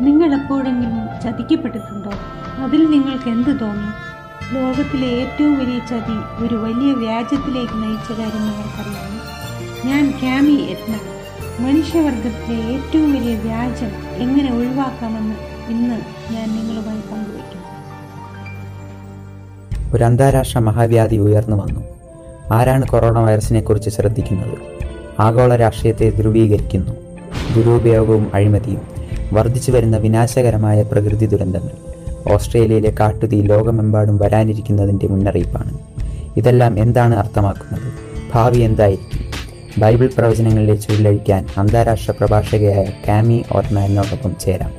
നിങ്ങൾ എപ്പോഴെങ്കിലും ചതിക്കപ്പെട്ടിട്ടുണ്ടോ? അതിൽ നിങ്ങൾക്ക് എന്ത് തോന്നി? ലോകത്തിലെ ഏറ്റവും വലിയ ചതി ഒരു വലിയ വ്യാജത്തിലേക്ക് നയിച്ച കാര്യം നിങ്ങൾക്കറിയാമോ? ഞാൻ ക്യാമി എത്ന മനുഷ്യവർഗത്തിലെ ഏറ്റവും വലിയ വ്യാജം എങ്ങനെ ഒഴിവാക്കാമെന്ന് ഇന്ന് ഞാൻ നിങ്ങളുമായി പങ്കുവയ്ക്കും. ഒരു അന്താരാഷ്ട്ര മഹാവ്യാധി ഉയർന്നു വന്നു. ആരാണ് കൊറോണ വൈറസിനെ കുറിച്ച് ശ്രദ്ധിക്കുന്നത്? ആഗോള രാഷ്ട്രീയത്തെ ധ്രുവീകരിക്കുന്നു. ദുരുപയോഗവും അഴിമതിയും. വർദ്ധിച്ചു വരുന്ന വിനാശകരമായ പ്രകൃതി ദുരന്തങ്ങൾ. ഓസ്ട്രേലിയയിലെ കാട്ടുതീ ലോകമെമ്പാടും വരാനിരിക്കുന്നതിന്റെ മുന്നറിയിപ്പാണ്. ഇതെല്ലാം എന്താണ് അർത്ഥമാക്കുന്നത്? ഭാവി എന്തായിരിക്കും? ബൈബിൾ പ്രവചനങ്ങളിലെ ചുരുളഴിക്കാൻ അന്താരാഷ്ട്ര പ്രഭാഷകയായ കാമി ഓർമാനോടൊപ്പം ചേരാം.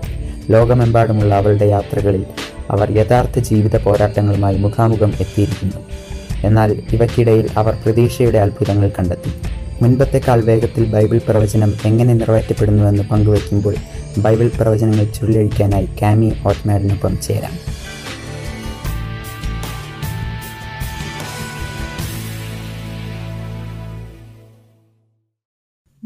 ലോകമെമ്പാടുമുള്ള അവളുടെ യാത്രകളിൽ അവർ യഥാർത്ഥ ജീവിത പോരാട്ടങ്ങളുമായി മുഖാമുഖം എത്തിയിരിക്കുന്നു. എന്നാൽ ഇവയ്ക്കിടയിൽ അവർ പ്രതീക്ഷയുടെ അത്ഭുതങ്ങൾ കണ്ടെത്തി. മുൻപത്തെക്കാൾ വേഗത്തിൽ ബൈബിൾ പ്രവചനം എങ്ങനെ നിറവേറ്റപ്പെടുന്നുവെന്ന് പങ്കുവയ്ക്കുമ്പോൾ ബൈബിൾ പ്രവചനങ്ങൾ ചുരുളഴിക്കാനായി കാമി ഓട്ട്മാഡിനൊപ്പം ചേരാം.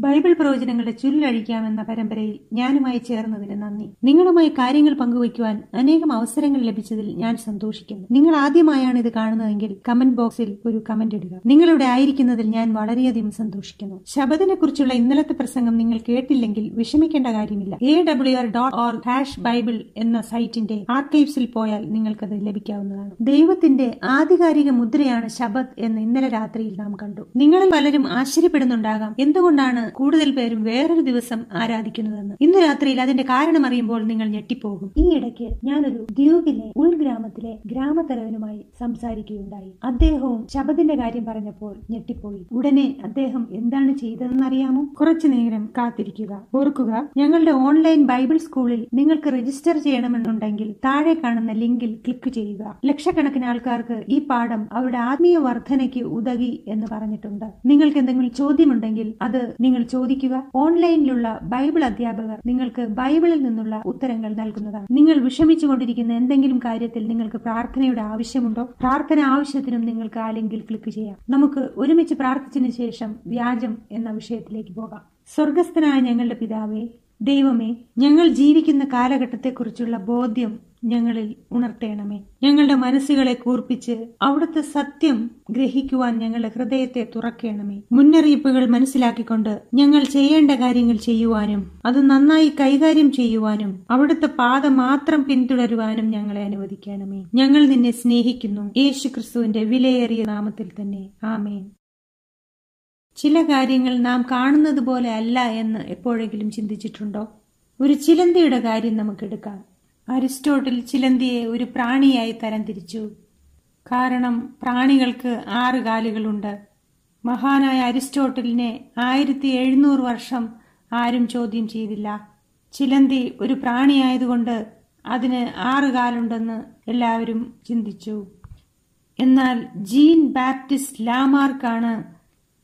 ബൈബിൾ പ്രവചനങ്ങളുടെ ചുരുളഴിക്കാമെന്ന പരമ്പരയിൽ ഞാനുമായി ചേർന്നതിന് നന്ദി. നിങ്ങളുമായി കാര്യങ്ങൾ പങ്കുവയ്ക്കുവാൻ അനേകം അവസരങ്ങൾ ലഭിച്ചതിൽ ഞാൻ സന്തോഷിക്കുന്നു. നിങ്ങൾ ആദ്യമായാണ് ഇത് കാണുന്നതെങ്കിൽ കമന്റ് ബോക്സിൽ ഒരു കമന്റ് ഇടുക. നിങ്ങളുടെ ആയിരിക്കുന്നതിൽ ഞാൻ വളരെയധികം സന്തോഷിക്കുന്നു. ശബദിനെ കുറിച്ചുള്ള ഇന്നലത്തെ പ്രസംഗം നിങ്ങൾ കേട്ടില്ലെങ്കിൽ വിഷമിക്കേണ്ട കാര്യമില്ല. A W R dot or hash Bible എന്ന സൈറ്റിന്റെ ആർക്കൈവ്സിൽ പോയാൽ നിങ്ങൾക്കത് ലഭിക്കാവുന്നതാണ്. ദൈവത്തിന്റെ ആധികാരിക മുദ്രയാണ് ശബദ് എന്ന് ഇന്നലെ രാത്രിയിൽ നാം കണ്ടു. നിങ്ങളിൽ പലരും ആശ്ചര്യപ്പെടുന്നുണ്ടാകാം. എന്തുകൊണ്ടാണ് കൂടുതൽ പേരും വേറൊരു ദിവസം ആരാധിക്കുന്നതെന്ന്. ഇന്ന് രാത്രിയിൽ അതിന്റെ കാരണം അറിയുമ്പോൾ നിങ്ങൾ ഞെട്ടിപ്പോകും. ഈ ഇടയ്ക്ക് ഞാനൊരു ദ്വീപിലെ ഉൾഗ്രാമത്തിലെ ഗ്രാമത്തലവനുമായി സംസാരിക്കുകയുണ്ടായി. അദ്ദേഹവും ശബദിന്റെ കാര്യം പറഞ്ഞപ്പോൾ ഞെട്ടിപ്പോയി. ഉടനെ അദ്ദേഹം എന്താണ് ചെയ്തതെന്ന് അറിയാമോ കുറച്ചു നേരം കാത്തിരിക്കുക. ഓർക്കുക ഞങ്ങളുടെ ഓൺലൈൻ ബൈബിൾ സ്കൂളിൽ നിങ്ങൾക്ക് രജിസ്റ്റർ ചെയ്യണമെന്നുണ്ടെങ്കിൽ താഴെ കാണുന്ന ലിങ്കിൽ ക്ലിക്ക് ചെയ്യുക. ലക്ഷക്കണക്കിന് ആൾക്കാർക്ക് ഈ പാഠം അവരുടെ ആത്മീയ വർധനയ്ക്ക് ഉതകി എന്ന് പറഞ്ഞിട്ടുണ്ട്. നിങ്ങൾക്ക് എന്തെങ്കിലും ചോദ്യമുണ്ടെങ്കിൽ അത് നിങ്ങൾ ചോദിക്കുക. ഓൺലൈനിലുള്ള ബൈബിൾ അധ്യാപകർ നിങ്ങൾക്ക് ബൈബിളിൽ നിന്നുള്ള ഉത്തരങ്ങൾ നൽകുന്നതാണ്. നിങ്ങൾ വിഷമിച്ചുകൊണ്ടിരിക്കുന്ന എന്തെങ്കിലും കാര്യത്തിൽ നിങ്ങൾക്ക് പ്രാർത്ഥനയുടെ ആവശ്യമുണ്ടോ? പ്രാർത്ഥന ആവശ്യത്തിനും നിങ്ങൾക്ക് ആ ലിങ്കിൽ ക്ലിക്ക് ചെയ്യാം. നമുക്ക് ഒരുമിച്ച് പ്രാർത്ഥിച്ചതിന് ശേഷം വ്യാജം എന്ന വിഷയത്തിലേക്ക് പോകാം. സ്വർഗസ്ഥനായ ഞങ്ങളുടെ പിതാവേ ദൈവമേ ഞങ്ങൾ ജീവിക്കുന്ന കാലഘട്ടത്തെക്കുറിച്ചുള്ള ബോധ്യം ഞങ്ങളിൽ ഉണർത്തേണമേ. ഞങ്ങളുടെ മനസ്സുകളെ കൂർപ്പിച്ച് അവിടുത്തെ സത്യം ഗ്രഹിക്കുവാൻ ഞങ്ങളുടെ ഹൃദയത്തെ തുറക്കേണമേ. മുന്നറിയിപ്പുകൾ മനസ്സിലാക്കിക്കൊണ്ട് ഞങ്ങൾ ചെയ്യേണ്ട കാര്യങ്ങൾ ചെയ്യുവാനും അത് നന്നായി കൈകാര്യം ചെയ്യുവാനും അവിടുത്തെ പാത മാത്രം പിന്തുടരുവാനും ഞങ്ങളെ അനുവദിക്കണമേ. ഞങ്ങൾ നിന്നെ സ്നേഹിക്കുന്നു. യേശു ക്രിസ്തുവിന്റെ വിലയേറിയ നാമത്തിൽ തന്നെ. ആമേൻ. ചില കാര്യങ്ങൾ നാം കാണുന്നത് പോലെ അല്ല എന്ന് എപ്പോഴെങ്കിലും ചിന്തിച്ചിട്ടുണ്ടോ? ഒരു ചിലന്തിയുടെ കാര്യം നമുക്കെടുക്കാം അരിസ്റ്റോട്ടിൽ ചിലന്തിയെ ഒരു പ്രാണിയായി തരംതിരിച്ചു കാരണം പ്രാണികൾക്ക് ആറ് കാലുകളുണ്ട്. മഹാനായ അരിസ്റ്റോട്ടിലിനെ ആയിരത്തി എഴുന്നൂറ് വർഷം ആരും ചോദ്യം ചെയ്തില്ല. ചിലന്തി ഒരു പ്രാണിയായതുകൊണ്ട് അതിന് ആറ് കാലുണ്ടെന്ന് എല്ലാവരും ചിന്തിച്ചു. എന്നാൽ ജീൻ ബാപ്റ്റിസ്റ്റ് ലാമാർക്കാണ്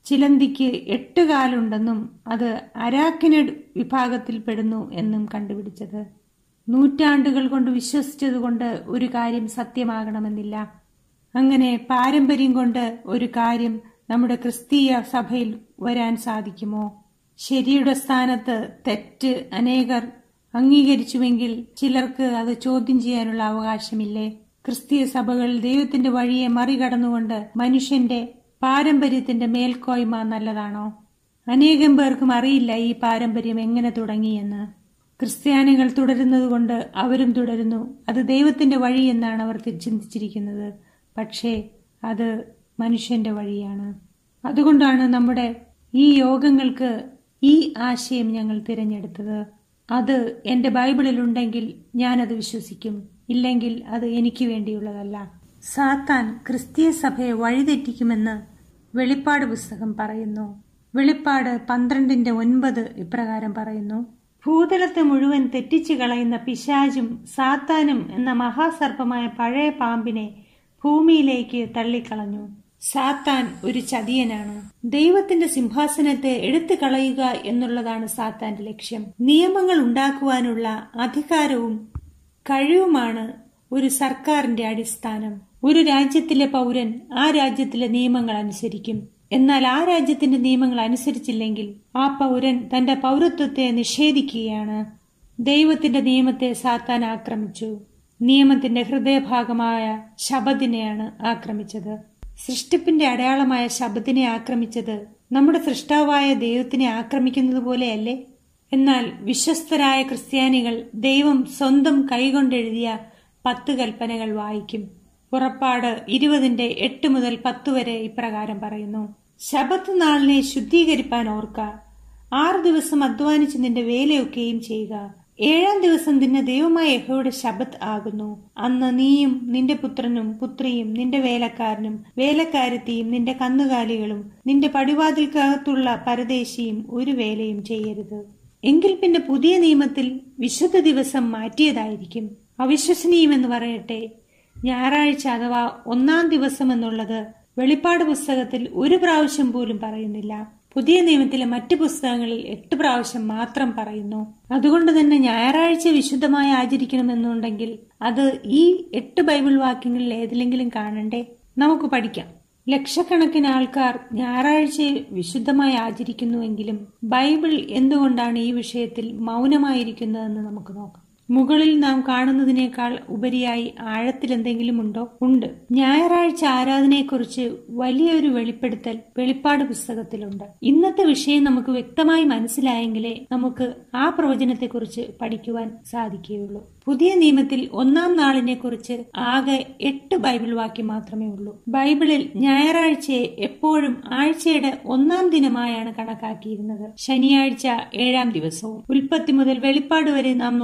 ചിലന്തിക്ക് എട്ട് കാലുണ്ടെന്നും അത് അരാക്കിനഡ് വിഭാഗത്തിൽപ്പെടുന്നു എന്നും കണ്ടുപിടിച്ചത്. നൂറ്റാണ്ടുകൾ കൊണ്ട് വിശ്വസിച്ചതുകൊണ്ട് ഒരു കാര്യം സത്യമാകണമെന്നില്ല. അങ്ങനെ പാരമ്പര്യം കൊണ്ട് ഒരു കാര്യം നമ്മുടെ ക്രിസ്തീയ സഭയിൽ വരാൻ സാധിക്കുമോ? ശരിയുടെ സ്ഥാനത്ത് തെറ്റ് അനേകർ അംഗീകരിച്ചുവെങ്കിൽ ചിലർക്ക് അത് ചോദ്യം ചെയ്യാനുള്ള അവകാശമില്ലേ? ക്രിസ്തീയ സഭകൾ ദൈവത്തിന്റെ വഴിയെ മറികടന്നുകൊണ്ട് മനുഷ്യന്റെ പാരമ്പര്യത്തിന്റെ മേൽക്കോയ്മ നല്ലതാണോ? അനേകം പേർക്കും അറിയില്ല ഈ പാരമ്പര്യം എങ്ങനെ തുടങ്ങിയെന്ന്. ക്രിസ്ത്യാനികൾ തുടരുന്നതുകൊണ്ട് അവരും തുടരുന്നു. അത് ദൈവത്തിന്റെ വഴി എന്നാണ് അവർ ചിന്തിച്ചിരിക്കുന്നത്. പക്ഷേ അത് മനുഷ്യന്റെ വഴിയാണ്. അതുകൊണ്ടാണ് നമ്മുടെ ഈ യോഗങ്ങൾക്ക് ഈ ആശയം ഞങ്ങൾ തിരഞ്ഞെടുത്തത്. അത് എന്റെ ബൈബിളിലുണ്ടെങ്കിൽ ഞാനത് വിശ്വസിക്കും. ഇല്ലെങ്കിൽ അത് എനിക്ക് വേണ്ടിയുള്ളതല്ല. സാത്താൻ ക്രിസ്തീയ സഭയെ വഴിതെറ്റിക്കുമെന്ന് വെളിപ്പാട് പുസ്തകം പറയുന്നു. വെളിപ്പാട് പന്ത്രണ്ടിന്റെ ഒൻപത് ഇപ്രകാരം പറയുന്നു. ഭൂതലത്തെ മുഴുവൻ തെറ്റിച്ചു കളയുന്ന പിശാചും സാത്താനും എന്ന മഹാസർപ്പമായ പഴയ പാമ്പിനെ ഭൂമിയിലേക്ക് തള്ളിക്കളഞ്ഞു. സാത്താൻ ഒരു ചതിയനാണ്. ദൈവത്തിന്റെ സിംഹാസനത്തെ എടുത്തു കളയുക എന്നുള്ളതാണ് സാത്താന്റെ ലക്ഷ്യം. നിയമങ്ങൾ ഉണ്ടാക്കുവാനുള്ള അധികാരവും കഴിവുമാണ് ഒരു സർക്കാരിന്റെ അടിസ്ഥാനം. ഒരു രാജ്യത്തിലെ പൗരൻ ആ രാജ്യത്തിലെ നിയമങ്ങൾ അനുസരിക്കും. എന്നാൽ ആ രാജ്യത്തിന്റെ നിയമങ്ങൾ അനുസരിച്ചില്ലെങ്കിൽ ആ പൗരൻ തന്റെ പൗരത്വത്തെ നിഷേധിക്കുകയാണ്. ദൈവത്തിന്റെ നിയമത്തെ സാത്താൻ ആക്രമിച്ചു. നിയമത്തിന്റെ ഹൃദയഭാഗമായ ശബദിനെയാണ് ആക്രമിച്ചത്. സൃഷ്ടിപ്പിന്റെ അടയാളമായ ശബദിനെ ആക്രമിച്ചത് നമ്മുടെ സൃഷ്ടാവായ ദൈവത്തിനെ ആക്രമിക്കുന്നത് പോലെയല്ലേ? എന്നാൽ വിശ്വസ്തരായ ക്രിസ്ത്യാനികൾ ദൈവം സ്വന്തം കൈകൊണ്ടെഴുതിയ പത്ത് കൽപ്പനകൾ വായിക്കും. പുറപ്പാട് ഇരുപതിന്റെ എട്ട് മുതൽ പത്ത് വരെ ഇപ്രകാരം പറയുന്നു. ശബത്ത് നാളിനെ ശുദ്ധീകരിപ്പാൻ ഓർക്ക. ആറ് ദിവസം അധ്വാനിച്ച് നിന്റെ വേലയൊക്കെയും ചെയ്യുക. ഏഴാം ദിവസം നിന്നെ ദൈവമായ യഹോയുടെ ശബത്ത് ആകുന്നു. അന്ന് നീയും നിന്റെ പുത്രനും പുത്രിയും നിന്റെ വേലക്കാരനും വേലക്കാരത്തിയും നിന്റെ കന്നുകാലികളും നിന്റെ പടിവാതിൽക്കകത്തുള്ള പരദേശിയും ഒരു വേലയും ചെയ്യരുത്. എങ്കിൽ പിന്നെ പുതിയ നിയമത്തിൽ വിശുദ്ധ ദിവസം മാറ്റിയതായിരിക്കും. അവിശ്വസനീയമെന്ന് പറയട്ടെ. ഞായറാഴ്ച അഥവാ ഒന്നാം ദിവസം എന്നുള്ളത് വെളിപ്പാട് പുസ്തകത്തിൽ ഒരു പ്രാവശ്യം പോലും പറയുന്നില്ല. പുതിയ നിയമത്തിലെ മറ്റ് പുസ്തകങ്ങളിൽ എട്ട് പ്രാവശ്യം മാത്രം പറയുന്നു. അതുകൊണ്ട് തന്നെ ഞായറാഴ്ച വിശുദ്ധമായി ആചരിക്കണമെന്നുണ്ടെങ്കിൽ അത് ഈ എട്ട് ബൈബിൾ വാക്യങ്ങളിൽ ഏതിലെങ്കിലും കാണണ്ടേ? നമുക്ക് പഠിക്കാം. ലക്ഷക്കണക്കിന് ആൾക്കാർ ഞായറാഴ്ച വിശുദ്ധമായി ആചരിക്കുന്നുവെങ്കിലും ബൈബിൾ എന്തുകൊണ്ടാണ് ഈ വിഷയത്തിൽ മൗനമായിരിക്കുന്നതെന്ന് നമുക്ക് നോക്കാം. മുകളിൽ നാം കാണുന്നതിനേക്കാൾ ഉപരിയായി ആഴത്തിൽ എന്തെങ്കിലും ഉണ്ടോ? ഉണ്ട്. ഞായറാഴ്ച ആരാധനയെക്കുറിച്ച് വലിയൊരു വെളിപ്പെടുത്തൽ വെളിപ്പാട് പുസ്തകത്തിലുണ്ട്. ഇന്നത്തെ വിഷയം നമുക്ക് വ്യക്തമായി മനസ്സിലായെങ്കിലേ നമുക്ക് ആ പ്രവചനത്തെക്കുറിച്ച് പഠിക്കുവാൻ സാധിക്കുകയുള്ളൂ. പുതിയ നിയമത്തിൽ ഒന്നാം നാളിനെ കുറിച്ച് ആകെ എട്ട് ബൈബിൾ വാക്യം മാത്രമേ ഉള്ളൂ. ബൈബിളിൽ ഞായറാഴ്ചയെ എപ്പോഴും ആഴ്ചയുടെ ഒന്നാം ദിനമായാണ് കണക്കാക്കിയിരുന്നത്. ശനിയാഴ്ച ഏഴാം ദിവസവും. ഉൽപ്പത്തി മുതൽ വെളിപ്പാട് വരെ നാം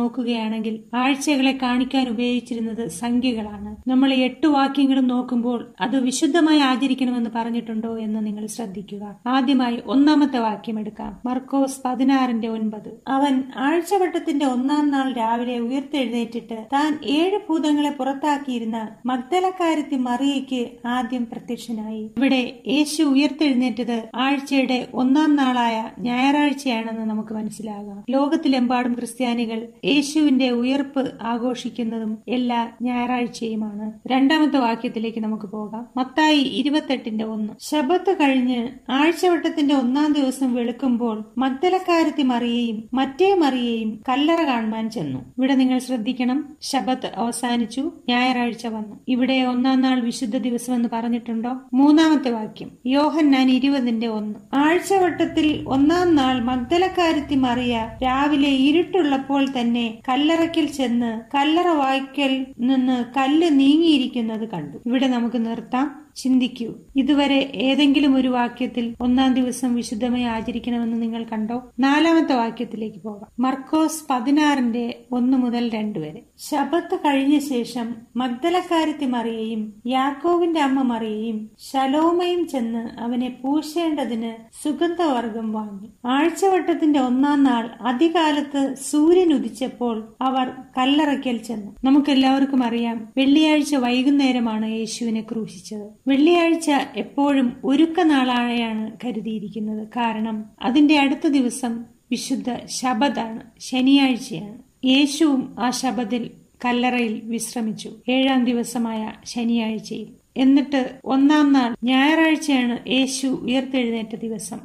നോക്കുകയാണെങ്കിൽ ആഴ്ചകളെ കാണിക്കാൻ ഉപയോഗിച്ചിരുന്നത് സംഖ്യകളാണ്. നമ്മൾ എട്ട് വാക്യങ്ങളും നോക്കുമ്പോൾ അത് വിശുദ്ധമായി ആചരിക്കണമെന്ന് പറഞ്ഞിട്ടുണ്ടോ എന്ന് നിങ്ങൾ ശ്രദ്ധിക്കുക. ആദ്യമായി ഒന്നാമത്തെ വാക്യം എടുക്കാം. മർക്കോസ് പതിനാറിന്റെ ഒൻപത്. അവൻ ആഴ്ചവട്ടത്തിന്റെ ഒന്നാം നാൾ രാവിലെ ഉയർത്തെഴുന്നേറ്റിട്ട് താൻ ഏഴ് ഭൂതങ്ങളെ പുറത്താക്കിയിരുന്ന മഗ്ദലക്കാരത്തി മറിയയ്ക്ക് ആദ്യം പ്രത്യക്ഷനായി. ഇവിടെ യേശു ഉയർത്തെഴുന്നേറ്റത് ആഴ്ചയുടെ ഒന്നാം നാളായ ഞായറാഴ്ചയാണെന്ന് നമുക്ക് മനസ്സിലാകാം. ലോകത്തിലെമ്പാടും ക്രിസ്ത്യാനികൾ യേശുവിന്റെ ഉയർപ്പ് ആഘോഷിക്കുന്നതും എല്ലാ ഞായറാഴ്ചയുമാണ്. രണ്ടാമത്തെ വാക്യത്തിലേക്ക് നമുക്ക് പോകാം. മത്തായി ഇരുപത്തെട്ടിന്റെ ഒന്ന്. ശബത്ത് കഴിഞ്ഞ് ആഴ്ചവട്ടത്തിന്റെ ഒന്നാം ദിവസം വെളുക്കുമ്പോൾ മഗ്ദലക്കാരത്തി മറിയയും മറ്റേ മറിയേയും കല്ലറ കാണുവാൻ ചെന്നു. ഇവിടെ നിങ്ങൾ ശ്രദ്ധിക്കണം. ശബത്ത് അവസാനിച്ചു. ഞായറാഴ്ച വന്നു. ഇവിടെ ഒന്നാം നാൾ വിശുദ്ധ ദിവസം എന്ന് പറഞ്ഞിട്ടുണ്ടോ? മൂന്നാമത്തെ വാക്യം. യോഹന്നാൻ ഇരുപതിന്റെ ഒന്ന്. ആഴ്ചവട്ടത്തിൽ ഒന്നാം നാൾ മഗ്ദലക്കാരത്തി മറിയ രാവിലെ ഇരുട്ടുള്ളപ്പോൾ തന്നെ കല്ലറയ്ക്കൽ ചെന്ന് കല്ലറ വായ്ക്കൽ നിന്ന് കല്ല് നീങ്ങിയിരിക്കുന്നത് കണ്ടു. ഇവിടെ നമുക്ക് നിർത്താം. ചിന്തിക്കൂ. ഇതുവരെ ഏതെങ്കിലും ഒരു വാക്യത്തിൽ ഒന്നാം ദിവസം വിശുദ്ധമായി ആചരിക്കണമെന്ന് നിങ്ങൾ കണ്ടോ? നാലാമത്തെ വാക്യത്തിലേക്ക് പോകാം. മർക്കോസ് പതിനാറിന്റെ ഒന്ന് മുതൽ രണ്ട് വരെ. ശബത്ത് കഴിഞ്ഞ ശേഷം മഗ്ദലക്കാരത്തി മറിയയും യാക്കോവിന്റെ അമ്മ മറിയയും ശലോമയും ചെന്ന് അവനെ പൂശേണ്ടതിന് സുഗന്ധവർഗം വാങ്ങി. ആഴ്ചവട്ടത്തിന്റെ ഒന്നാം നാൾ അധികാലത്ത് സൂര്യൻ ഉദിച്ചപ്പോൾ അവർ കല്ലറയ്ക്കൽ ചെന്നു. നമുക്കെല്ലാവർക്കും അറിയാം വെള്ളിയാഴ്ച വൈകുന്നേരമാണ് യേശുവിനെ ക്രൂശിച്ചത്. വെള്ളിയാഴ്ച എപ്പോഴും ഒരുക്ക നാളായാണ് കരുതിയിരിക്കുന്നത്. കാരണം അതിന്റെ അടുത്ത ദിവസം വിശുദ്ധ ശബദാണ് ശനിയാഴ്ചയാണ്. യേശുവും ആ ശബദിൽ കല്ലറയിൽ വിശ്രമിച്ചു. ഏഴാം ദിവസമായ ശനിയാഴ്ചയിൽ എന്നിട്ട് ഒന്നാം നാൾ ഞായറാഴ്ചയാണ് യേശു ഉയർത്തെഴുന്നേറ്റ ദിവസം.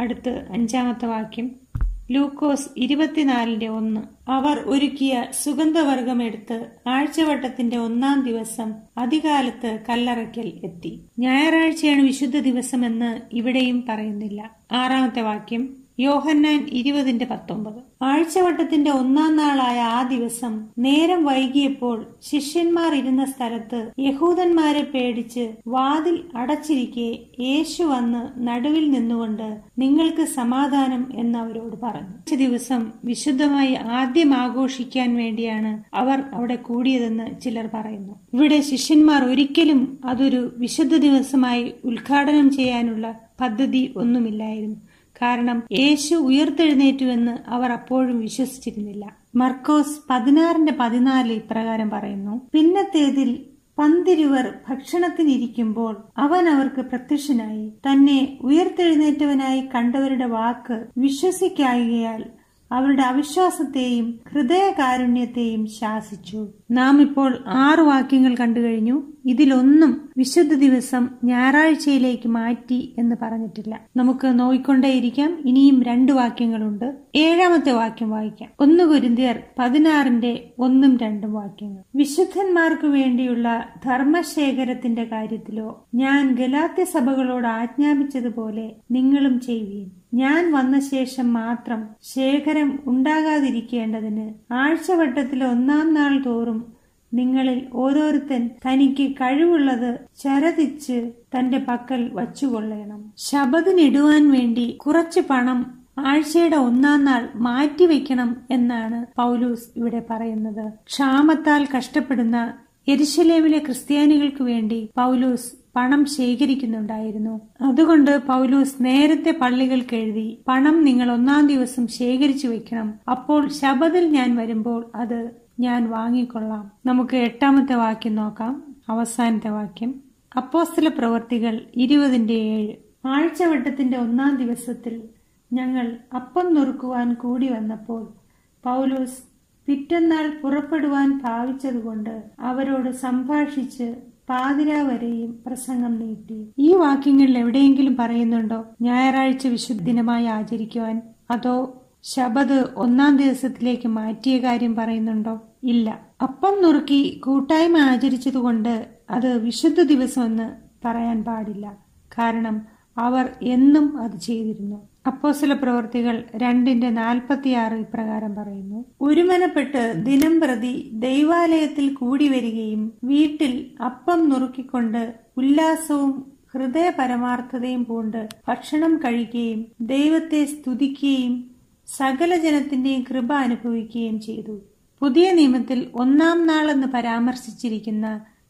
അടുത്ത് അഞ്ചാമത്തെ വാക്യം. ലൂക്കോസ് ഇരുപത്തിനാലിന്റെ ഒന്ന്. അവർ ഒരുക്കിയ സുഗന്ധവർഗം എടുത്ത് ആഴ്ചവട്ടത്തിന്റെ ഒന്നാം ദിവസം അധികാലത്ത് കല്ലറയ്ക്കൽ എത്തി. ഞായറാഴ്ചയാണ് വിശുദ്ധ ദിവസമെന്ന് ഇവിടെയും പറയുന്നില്ല. ആറാമത്തെ വാക്യം. യോഹന്നാൻ ഇരുപതിന്റെ പത്തൊമ്പത്. ആഴ്ചവട്ടത്തിന്റെ ഒന്നാം നാളായ ആ ദിവസം നേരം വൈകിയപ്പോൾ ശിഷ്യന്മാർ ഇരുന്ന സ്ഥലത്ത് യഹൂദന്മാരെ പേടിച്ച് വാതിൽ അടച്ചിരിക്കെ യേശു വന്ന് നടുവിൽ നിന്നുകൊണ്ട് നിങ്ങൾക്ക് സമാധാനം എന്ന് അവരോട് പറഞ്ഞു. ദിവസം വിശുദ്ധമായി ആദ്യം ആഘോഷിക്കാൻ വേണ്ടിയാണ് അവർ അവിടെ കൂടിയതെന്ന് ചിലർ പറയുന്നു. ഇവിടെ ശിഷ്യന്മാർ ഒരിക്കലും അതൊരു വിശുദ്ധ ദിവസമായി ഉദ്ഘാടനം ചെയ്യാനുള്ള പദ്ധതി ഒന്നുമില്ലായിരുന്നു. കാരണം യേശു ഉയർത്തെഴുന്നേറ്റുവെന്ന് അവർ അപ്പോഴും വിശ്വസിച്ചിരുന്നില്ല. മർക്കോസ് പതിനാറിന്റെ പതിനാല് ഇപ്രകാരം പറയുന്നു പിന്നത്തേതിൽ പന്തിരുവർ ഭക്ഷണത്തിനിരിക്കുമ്പോൾ അവൻ അവർക്ക് പ്രത്യക്ഷനായി. തന്നെ ഉയർത്തെഴുന്നേറ്റവനായി കണ്ടവരുടെ വാക്ക് വിശ്വസിക്കായികയാൽ അവരുടെ അവിശ്വാസത്തെയും ഹൃദയകാരുണ്യത്തെയും ശാസിച്ചു. നാം ഇപ്പോൾ ആറ് വാക്യങ്ങൾ കണ്ടു കഴിഞ്ഞു. ഇതിലൊന്നും വിശുദ്ധ ദിവസം ഞായറാഴ്ചയിലേക്ക് മാറ്റി എന്ന് പറഞ്ഞിട്ടില്ല. നമുക്ക് നോയിക്കൊണ്ടേയിരിക്കാം. ഇനിയും രണ്ട് വാക്യങ്ങളുണ്ട്. ഏഴാമത്തെ വാക്യം വായിക്കാം. ഒന്ന് കുരിന്തിയർ പതിനാറിന്റെ ഒന്നും രണ്ടും വാക്യങ്ങൾ. വിശുദ്ധന്മാർക്ക് വേണ്ടിയുള്ള ധർമ്മശേഖരത്തിന്റെ കാര്യത്തിലോ ഞാൻ ഗലാത്യ സഭകളോട് ആജ്ഞാപിച്ചതുപോലെ നിങ്ങളും ചെയ്യുകയും ഞാൻ വന്ന ശേഷം മാത്രം ശേഖരം ഉണ്ടാകാതിരിക്കേണ്ടതിന് ആഴ്ചവട്ടത്തിൽ ഒന്നാം നാൾ തോറും നിങ്ങളിൽ ഓരോരുത്തൻ തനിക്ക് കഴിവുള്ളത് ചരതിച്ച് തന്റെ പക്കൽ വച്ചുകൊള്ളണം. ശബദിനിടുവാൻ വേണ്ടി കുറച്ച് പണം ആഴ്ചയുടെ ഒന്നാം നാൾ മാറ്റിവെക്കണം എന്നാണ് പൗലൂസ് ഇവിടെ പറയുന്നത്. ക്ഷാമത്താൽ കഷ്ടപ്പെടുന്ന എരിശലേമിലെ ക്രിസ്ത്യാനികൾക്ക് വേണ്ടി പൗലൂസ് പണം ശേഖരിക്കുന്നുണ്ടായിരുന്നു. അതുകൊണ്ട് പൗലൂസ് നേരത്തെ പള്ളികൾക്ക് എഴുതി പണം നിങ്ങൾ ഒന്നാം ദിവസം ശേഖരിച്ചു വെക്കണം. അപ്പോൾ ശബദിൽ ഞാൻ വരുമ്പോൾ അത് ഞാൻ വാങ്ങിക്കൊള്ളാം. നമുക്ക് എട്ടാമത്തെ വാക്യം നോക്കാം. അവസാനത്തെ വാക്യം. അപ്പോസ്തല പ്രവർത്തികൾ ഇരുപതിന്റെ ഏഴ്. ആഴ്ചവട്ടത്തിന്റെ ഒന്നാം ദിവസത്തിൽ ഞങ്ങൾ അപ്പം നുറുക്കുവാൻ കൂടി വന്നപ്പോൾ പൗലോസ് പിറ്റന്നാൾ പുറപ്പെടുവാൻ ഭാവിച്ചതുകൊണ്ട് അവരോട് സംഭാഷിച്ച് പാതിര വരെയും പ്രസംഗം നീട്ടി. ഈ വാക്യങ്ങളിൽ എവിടെയെങ്കിലും പറയുന്നുണ്ടോ? ഞായറാഴ്ച വിശുദ്ധ ദിനമായി ആചരിക്കുവാൻ. അതോ ശബദ് ഒന്നാം ദിവസത്തിലേക്ക് മാറ്റിയ കാര്യം പറയുന്നുണ്ടോ? ഇല്ല. അപ്പം നുറുക്കി കൂട്ടായ്മ ആചരിച്ചതുകൊണ്ട് അത് വിശുദ്ധ ദിവസമെന്ന് പറയാൻ പാടില്ല. കാരണം അവർ എന്നും അത് ചെയ്തിരുന്നു. അപ്പോസല പ്രവർത്തികൾ രണ്ടിന്റെ നാൽപ്പത്തിയാറ് ഇപ്രകാരം പറയുന്നു. ഒരുമനപ്പെട്ട് ദിനം പ്രതി ദൈവാലയത്തിൽ കൂടി വരികയും വീട്ടിൽ അപ്പം നുറുക്കിക്കൊണ്ട് ഉല്ലാസവും ഹൃദയ പരമാർത്ഥതയും പൂണ്ട് ഭക്ഷണം കഴിക്കുകയും ദൈവത്തെ സ്തുതിക്കുകയും സകല ജനത്തിന്റെയും കൃപ അനുഭവിക്കുകയും ചെയ്തു. പുതിയ നിയമത്തിൽ ഒന്നാം നാളെന്ന് പരാമർശിച്ചിരിക്കുന്ന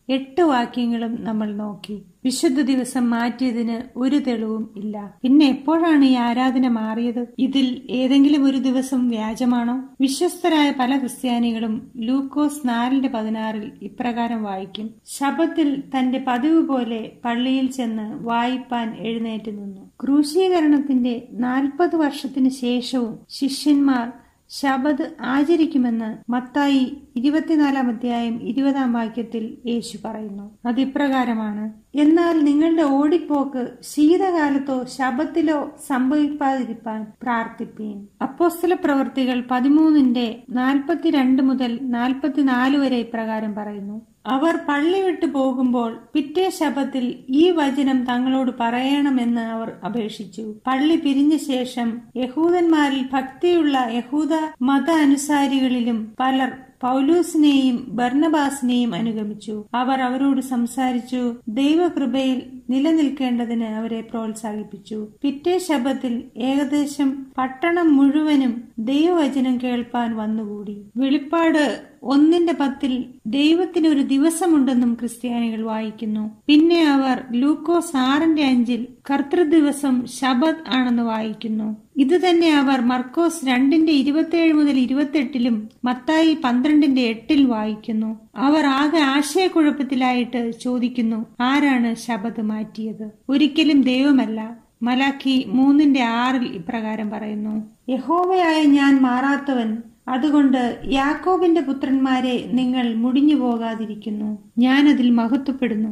എട്ട് വാക്യങ്ങളും നമ്മൾ നോക്കി. വിശുദ്ധ ദിവസം മാറ്റിയതിന് ഒരു തെളിവും ഇല്ല. പിന്നെ എപ്പോഴാണ് ഈ ആരാധന മാറിയത്? ഇതിൽ ഏതെങ്കിലും ഒരു ദിവസം വ്യാജമാണോ? വിശ്വസ്തരായ പല ക്രിസ്ത്യാനികളും ലൂക്കോസ് നാലിന്റെ പതിനാറിൽ ഇപ്രകാരം വായിക്കും. ശബത്തിൽ തന്റെ പതിവ് പോലെ പള്ളിയിൽ ചെന്ന് വായിപ്പാൻ എഴുന്നേറ്റ് നിന്നു. ക്രൂശീകരണത്തിന്റെ നാൽപ്പത് വർഷത്തിന് ശേഷവും ശിഷ്യന്മാർ ശബദ് ആചരിക്കുമെന്ന് മത്തായി ഇരുപത്തിനാലാം അധ്യായം ഇരുപതാം വാക്യത്തിൽ യേശു പറയുന്നു. അതിപ്രകാരമാണ് എന്നാൽ നിങ്ങളുടെ ഓടിപ്പോക്ക് ശീതകാലത്തോ ശബത്തിലോ സംഭവിക്കാതിരിക്കാൻ പ്രാർത്ഥിപ്പീൻ. അപ്പോസ്തല പ്രവൃത്തികൾ പതിമൂന്നിന്റെ നാൽപ്പത്തിരണ്ട് മുതൽ നാൽപ്പത്തിനാല് വരെ ഇപ്രകാരം പറയുന്നു. അവർ പള്ളി വിട്ടു പോകുമ്പോൾ പിറ്റേ ശബത്തിൽ ഈ വചനം തങ്ങളോട് പറയണമെന്ന് അവർ അപേക്ഷിച്ചു. പള്ളി പിരിഞ്ഞ ശേഷം യഹൂദന്മാരിൽ ഭക്തിയുള്ള യഹൂദ മത അനുസാരികളിലും പലർ പൗലൂസിനെയും ഭർണബാസിനെയും അനുഗമിച്ചു. അവർ അവരോട് സംസാരിച്ചു ദൈവകൃപയിൽ നിലനിൽക്കേണ്ടതിന് അവരെ പ്രോത്സാഹിപ്പിച്ചു. പിറ്റേ ശബത്തിൽ ഏകദേശം പട്ടണം മുഴുവനും ദൈവവചനം കേൾപ്പാൻ വന്നുകൂടി. വെളിപ്പാട് ഒന്നിന്റെ പത്തിൽ ദൈവത്തിന് ഒരു ദിവസമുണ്ടെന്നും ക്രിസ്ത്യാനികൾ വായിക്കുന്നു. പിന്നെ അവർ ലൂക്കോസ് ആറിന്റെ അഞ്ചിൽ കർത്തൃദിവസം ശബദ് ആണെന്ന് വായിക്കുന്നു. ഇത് തന്നെ അവർ മർക്കോസ് രണ്ടിന്റെ ഇരുപത്തിയേഴ് മുതൽ ഇരുപത്തെട്ടിലും മത്തായി പന്ത്രണ്ടിന്റെ എട്ടിൽ വായിക്കുന്നു. അവർ ആകെ ആശയക്കുഴപ്പത്തിലായിട്ട് ചോദിക്കുന്നു ആരാണ് ശബദ് മാറ്റിയത്? ഒരിക്കലും ദൈവമല്ല. മലാഖി മൂന്നിന്റെ ആറിൽ ഇപ്രകാരം പറയുന്നു യഹോവയായ ഞാൻ മാറാത്തവൻ അതുകൊണ്ട് യാക്കോബിന്റെ പുത്രന്മാരെ നിങ്ങൾ മുടിഞ്ഞു പോകാതിരിക്കുന്നു. ഞാനതിൽ മഹത്വപ്പെടുന്നു.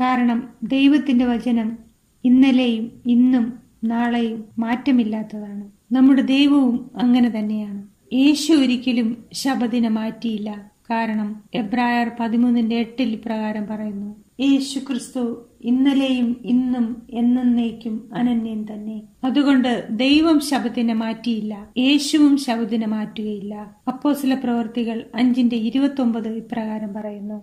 കാരണം ദൈവത്തിന്റെ വചനം ഇന്നലെയും ഇന്നും നാളെയും മാറ്റമില്ലാത്തതാണ്. നമ്മുടെ ദൈവവും അങ്ങനെ തന്നെയാണ്. യേശു ഒരിക്കലും ശബദിനെ മാറ്റിയില്ല. കാരണം എബ്രായർ പതിമൂന്നിന്റെ എട്ടിൽ പ്രകാരം പറയുന്നു യേശു ക്രിസ്തു ഇന്നലെയും ഇന്നും എന്നേക്കും അനന്യൻ തന്നെ. അതുകൊണ്ട് ദൈവം ശബദിനെ മാറ്റിയില്ല. യേശുവും ശബദിനെ മാറ്റുകയില്ല. അപ്പോ ചില പ്രവർത്തികൾ അഞ്ചിന്റെ ഇരുപത്തി ഇപ്രകാരം പറയുന്നു.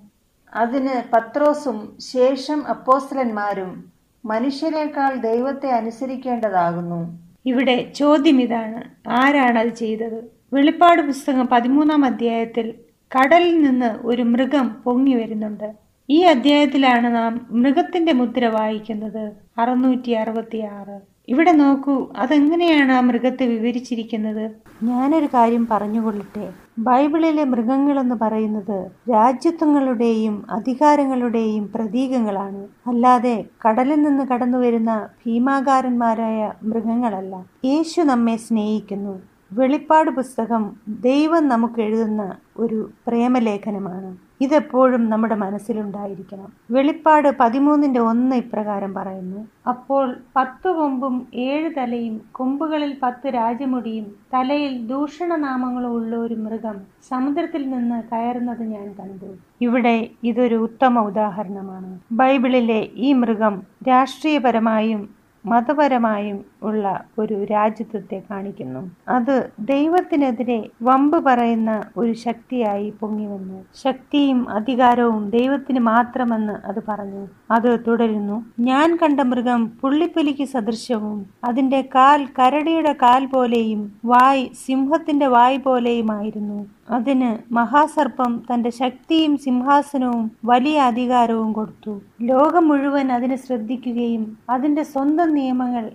അതിന് പത്രോസും ശേഷം അപ്പോസ്തലന്മാരും മനുഷ്യരെക്കാൾ ദൈവത്തെ അനുസരിക്കേണ്ടതാകുന്നു. ഇവിടെ ചോദ്യം ഇതാണ്. ആരാണ് അത് ചെയ്തത്? വെളിപ്പാട് പുസ്തകം പതിമൂന്നാം അധ്യായത്തിൽ കടലിൽ നിന്ന് ഒരു മൃഗം പൊങ്ങി വരുന്നുണ്ട്. ഈ അധ്യായത്തിലാണ് നാം മൃഗത്തിന്റെ മുദ്ര വായിക്കുന്നത്. അറുന്നൂറ്റി അറുപത്തി ആറ് ഇവിടെ നോക്കൂ അതെങ്ങനെയാണ് ആ മൃഗത്തെ വിവരിച്ചിരിക്കുന്നത്? ഞാനൊരു കാര്യം പറഞ്ഞുകൊള്ളട്ടെ. ബൈബിളിലെ മൃഗങ്ങളെന്ന് പറയുന്നത് രാജ്യത്വങ്ങളുടെയും അധികാരങ്ങളുടെയും പ്രതീകങ്ങളാണ്. അല്ലാതെ കടലിൽ നിന്ന് കടന്നുവരുന്ന ഭീമാകാരന്മാരായ മൃഗങ്ങളല്ല. യേശു നമ്മെ സ്നേഹിക്കുന്നു. വെളിപ്പാട് പുസ്തകം ദൈവം നമുക്ക് എഴുതുന്ന ഒരു പ്രേമലേഖനമാണ്. ഇതെപ്പോഴും നമ്മുടെ മനസ്സിലുണ്ടായിരിക്കണം. വെളിപ്പാട് പതിമൂന്നിന്റെ ഒന്ന് ഇപ്രകാരം പറയുന്നു. അപ്പോൾ പത്തു കൊമ്പും ഏഴ് തലയും കൊമ്പുകളിൽ പത്ത് രാജമുടിയും തലയിൽ ദൂഷണനാമങ്ങളും ഉള്ള ഒരു മൃഗം സമുദ്രത്തിൽ നിന്ന് കയറുന്നത് ഞാൻ കണ്ടു. ഇവിടെ ഇതൊരു ഉത്തമ ഉദാഹരണമാണ്. ബൈബിളിലെ ഈ മൃഗം രാഷ്ട്രീയപരമായും മതപരമായും ഉള്ള ഒരു രാജ്യത്വത്തെ കാണിക്കുന്നു. അത് ദൈവത്തിനെതിരെ വമ്പ് പറയുന്ന ഒരു ശക്തിയായി പൊങ്ങി വന്നു. ശക്തിയും അധികാരവും ദൈവത്തിന് മാത്രമെന്ന് അത് പറഞ്ഞു. അത് തുടരുന്നു. ഞാൻ കണ്ട മൃഗം പുള്ളിപ്പലിക്ക് സദൃശവും അതിന്റെ കാൽ കരടിയുടെ കാൽ പോലെയും വായ് സിംഹത്തിന്റെ വായ് പോലെയുമായിരുന്നു. അതിന് മഹാസർപ്പം തന്റെ ശക്തിയും സിംഹാസനവും വലിയ അധികാരവും കൊടുത്തു. ലോകം മുഴുവൻ അതിനെ ശ്രദ്ധിക്കുകയും അതിന്റെ സ്വന്തം നിയമങ്ങൾ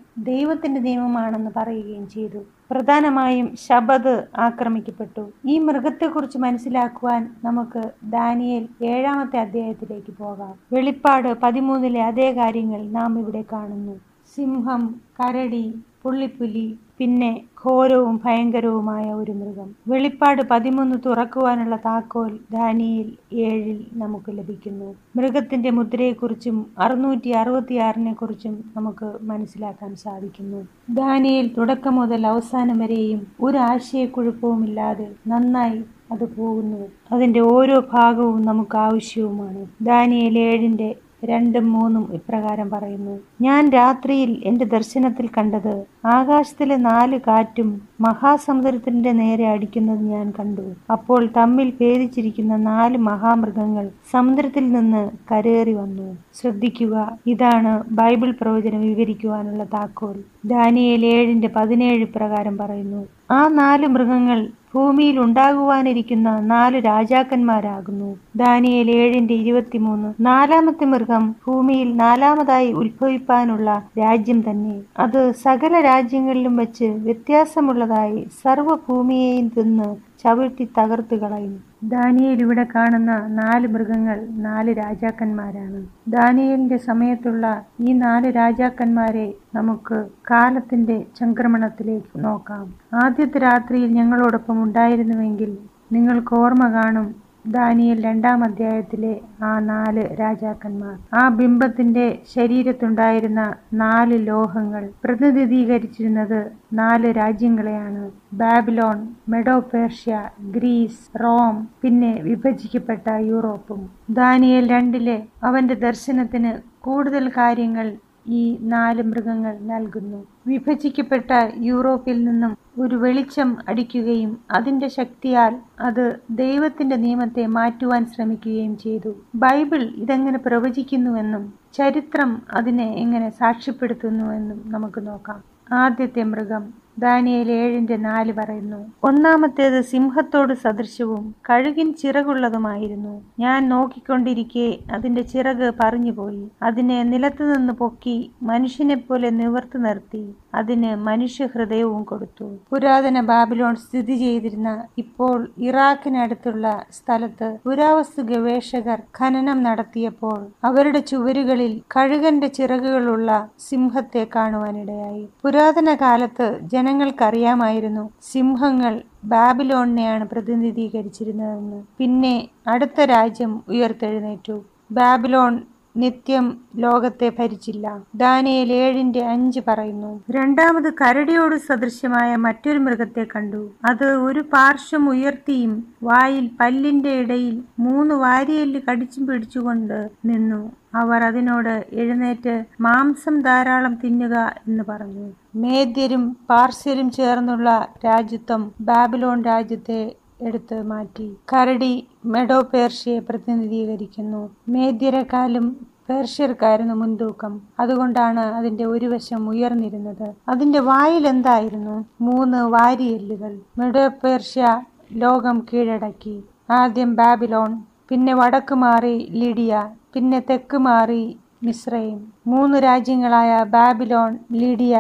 ദൈവത്തിന്റെ നിയമമാണെന്ന് പറയുകയും ചെയ്തു. പ്രധാനമായും ശബദ് ആക്രമിക്കപ്പെട്ടു. ഈ മൃഗത്തെക്കുറിച്ച് മനസ്സിലാക്കുവാൻ നമുക്ക് ദാനിയൽ ഏഴാമത്തെ അധ്യായത്തിലേക്ക് പോകാം. വെളിപ്പാട് പതിമൂന്നിലെ അതേ കാര്യങ്ങൾ നാം ഇവിടെ കാണുന്നു. സിംഹം കരടി പുള്ളിപ്പുലി പിന്നെ ഘോരവും ഭയങ്കരവുമായ ഒരു മൃഗം. വെളിപ്പാട് പതിമൂന്ന് തുറക്കുവാനുള്ള താക്കോൽ ദാനിയിൽ ഏഴിൽ നമുക്ക് ലഭിക്കുന്നു. മൃഗത്തിന്റെ മുദ്രയെക്കുറിച്ചും അറുന്നൂറ്റി അറുപത്തിയാറിനെ കുറിച്ചും നമുക്ക് മനസ്സിലാക്കാൻ സാധിക്കുന്നു. ദാനിയിൽ തുടക്കം മുതൽ അവസാനം വരെയും ഒരു ആശയക്കുഴപ്പവുമില്ലാതെ നന്നായി അത് പോകുന്നു. അതിന്റെ ഓരോ ഭാഗവും നമുക്ക് ആവശ്യവുമാണ്. ദാനിയിൽ ഏഴിന്റെ രണ്ടും മൂന്നും ഇപ്രകാരം പറയുന്നു. ഞാൻ രാത്രിയിൽ എന്റെ ദർശനത്തിൽ കണ്ടത് ആകാശത്തിലെ നാല് കാറ്റും മഹാസമുദ്രത്തിന്റെ നേരെ അടിക്കുന്നത് ഞാൻ കണ്ടു. അപ്പോൾ തമ്മിൽ ഭേദിച്ചിരിക്കുന്ന നാല് മഹാമൃഗങ്ങൾ സമുദ്രത്തിൽ നിന്ന് കരേറി വന്നു. ശ്രദ്ധിക്കുക ഇതാണ് ബൈബിൾ പ്രവചനം വിവരിക്കുവാനുള്ള താക്കോൽ. ദാനിയേൽ ഏഴിന്റെ പതിനേഴ് പ്രകാരം പറയുന്നു ആ നാല് മൃഗങ്ങൾ ഭൂമിയിൽ ഉണ്ടാകുവാനിരിക്കുന്ന നാല് രാജാക്കന്മാരാകുന്നു. ദാനിയേൽ ഏഴിന്റെ ഇരുപത്തിമൂന്ന് നാലാമത്തെ മൃഗം ഭൂമിയിൽ നാലാമതായി ഉത്ഭവിപ്പാനുള്ള രാജ്യം തന്നെ. അത് സകല രാജ്യങ്ങളിലും വെച്ച് വ്യത്യാസമുള്ളതായി സർവഭൂമിയെയും തിന്ന് ചവിട്ടി തകർത്തു കളയും. ദാനിയേൽ ഇവിടെ കാണുന്ന നാല് മൃഗങ്ങൾ നാല് രാജാക്കന്മാരാണ്. ദാനിയലിന്റെ സമയത്തുള്ള ഈ നാല് രാജാക്കന്മാരെ നമുക്ക് കാലത്തിന്റെ ചംക്രമണത്തിലേക്ക് നോക്കാം. ആദ്യത്തെ രാത്രിയിൽ ഞങ്ങളോടൊപ്പം ഉണ്ടായിരുന്നുവെങ്കിൽ നിങ്ങൾക്ക് ഓർമ്മ കാണും ദാനിയൽ രണ്ടാം അധ്യായത്തിലെ ആ നാല് രാജാക്കന്മാർ. ആ ബിംബത്തിന്റെ ശരീരത്തുണ്ടായിരുന്ന നാല് ലോഹങ്ങൾ പ്രതിനിധീകരിച്ചിരുന്നത് നാല് രാജ്യങ്ങളെയാണ്. Babylon Medo Persia Greece Rome പിന്നെ വിഭജിക്കപ്പെട്ട യൂറോപ്പും. ദാനിയൽ രണ്ടിലെ അവന്റെ ദർശനത്തിന് കൂടുതൽ കാര്യങ്ങൾ ഈ നാല് മൃഗങ്ങൾ നൽകുന്നു. വിഭജിക്കപ്പെട്ട യൂറോപ്പിൽ നിന്നും ഒരു വെളിച്ചം അടിക്കുകയും അതിന്റെ ശക്തിയാൽ അത് ദൈവത്തിന്റെ നിയമത്തെ മാറ്റുവാൻ ശ്രമിക്കുകയും ചെയ്തു. ബൈബിൾ ഇതെങ്ങനെ പ്രവചിക്കുന്നുവെന്നും ചരിത്രം അതിനെ എങ്ങനെ സാക്ഷ്യപ്പെടുത്തുന്നുവെന്നും നമുക്ക് നോക്കാം. ആദ്യത്തെ മൃഗം ദാനിയേൽ ഏഴിന്റെ നാല് പറയുന്നു ഒന്നാമത്തേത് സിംഹത്തോട് സദൃശവും കഴുകിൻ ചിറകുള്ളതുമായിരുന്നു. ഞാൻ നോക്കിക്കൊണ്ടിരിക്കെ അതിന്റെ ചിറക് പറഞ്ഞുപോയി. അതിനെ നിലത്തുനിന്ന് പൊക്കി മനുഷ്യനെ പോലെ നിവർത്തി നിർത്തി. അതിന് മനുഷ്യഹൃദയവും കൊടുത്തു. പുരാതന ബാബിലോൺ സ്ഥിതി ചെയ്തിരുന്ന ഇപ്പോൾ ഇറാഖിനടുത്തുള്ള സ്ഥലത്ത് പുരാവസ്തു ഗവേഷകർ ഖനനം നടത്തിയപ്പോൾ അവരുടെ ചുവരുകളിൽ കഴുകന്റെ ചിറകുകളുള്ള സിംഹത്തെ കാണുവാനിടയായി. പുരാതന കാലത്ത് ജനങ്ങൾക്കറിയാമായിരുന്നു. സിംഹങ്ങൾ ബാബിലോണിനെയാണ് പ്രതിനിധീകരിച്ചിരുന്നതെന്ന്. പിന്നെ അടുത്ത രാജ്യം ഉയർത്തെഴുന്നേറ്റു. ബാബിലോൺ നിത്യം ലോകത്തെ ഭരിച്ചില്ല. ദാനിയേൽ ഏഴിന്റെ അഞ്ച് പറയുന്നു രണ്ടാമത് കരടിയോട് സദൃശ്യമായ മറ്റൊരു മൃഗത്തെ കണ്ടു. അത് ഒരു പാർശ്വം ഉയർത്തിയും വായിൽ പല്ലിന്റെ ഇടയിൽ മൂന്ന് വാരിയെല്ല് കടിച്ചും പിടിച്ചുകൊണ്ട് നിന്നു. അവർ അതിനോട് എഴുന്നേറ്റ് മാംസം ധാരാളം തിന്നുക എന്ന് പറഞ്ഞു. മേദ്യരും പാർശ്യരും ചേർന്നുള്ള രാജ്യത്വം ബാബിലോൺ രാജ്യത്തെ എടുത്ത് മാറ്റി. കരടി മെഡോ പേർഷ്യയെ പ്രതിനിധീകരിക്കുന്നു. മേദ്യരെക്കാളും പേർഷ്യർക്കായിരുന്നു മുൻതൂക്കം. അതുകൊണ്ടാണ് അതിന്റെ ഒരു വശം ഉയർന്നിരുന്നത്. അതിന്റെ വായിൽ എന്തായിരുന്നു? മൂന്ന് വാരിയെല്ലുകൾ. മെഡോ പേർഷ്യ ലോകം കീഴടക്കി. ആദ്യം ബാബിലോൺ പിന്നെ വടക്ക് മാറി ലിഡിയ പിന്നെ തെക്ക് മാറി മിശ്രയും മൂന്ന് രാജ്യങ്ങളായ ബാബിലോൺ ലിഡിയ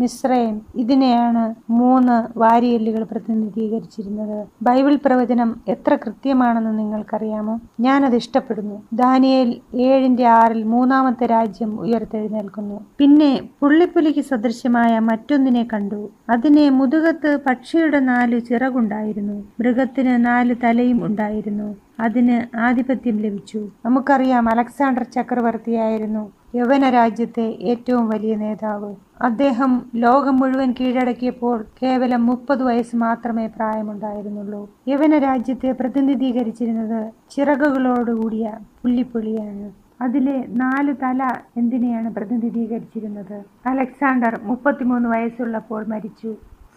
മിശ്രയം ഇതിനെയാണ് മൂന്ന് വാരിയല്ലുകൾ പ്രതിനിധീകരിച്ചിരുന്നത്. ബൈബിൾ പ്രവചനം എത്ര കൃത്യമാണെന്ന് നിങ്ങൾക്കറിയാമോ? ഞാനത് ഇഷ്ടപ്പെടുന്നു. ദാനിയേൽ ഏഴിന്റെ ആറിൽ മൂന്നാമത്തെ രാജ്യം ഉയർത്തെഴുന്നേൽക്കുന്നു. പിന്നെ പുള്ളിപ്പുലിക്ക് സദൃശ്യമായ മറ്റൊന്നിനെ കണ്ടു. അതിനെ മുതുകത്ത് പക്ഷിയുടെ നാല് ചിറകുണ്ടായിരുന്നു. മൃഗത്തിന് നാല് തലയും ഉണ്ടായിരുന്നു. അതിന് ആധിപത്യം ലഭിച്ചു. നമുക്കറിയാം അലക്സാണ്ടർ ചക്രവർത്തിയായിരുന്നു യവന രാജ്യത്തെ ഏറ്റവും വലിയ നേതാവ്. അദ്ദേഹം ലോകം മുഴുവൻ കീഴടക്കിയപ്പോൾ കേവലം മുപ്പത് വയസ്സ് മാത്രമേ പ്രായമുണ്ടായിരുന്നുള്ളൂ. യവന രാജ്യത്തെ പ്രതിനിധീകരിച്ചിരുന്നത് ചിറകുകളോടുകൂടിയ പുള്ളിപ്പുള്ളിയാണ് അതിലെ നാല് തല എന്തിനെയാണ് പ്രതിനിധീകരിച്ചിരുന്നത്? അലക്സാണ്ടർ മുപ്പത്തിമൂന്ന് വയസ്സുള്ളപ്പോൾ മരിച്ചു.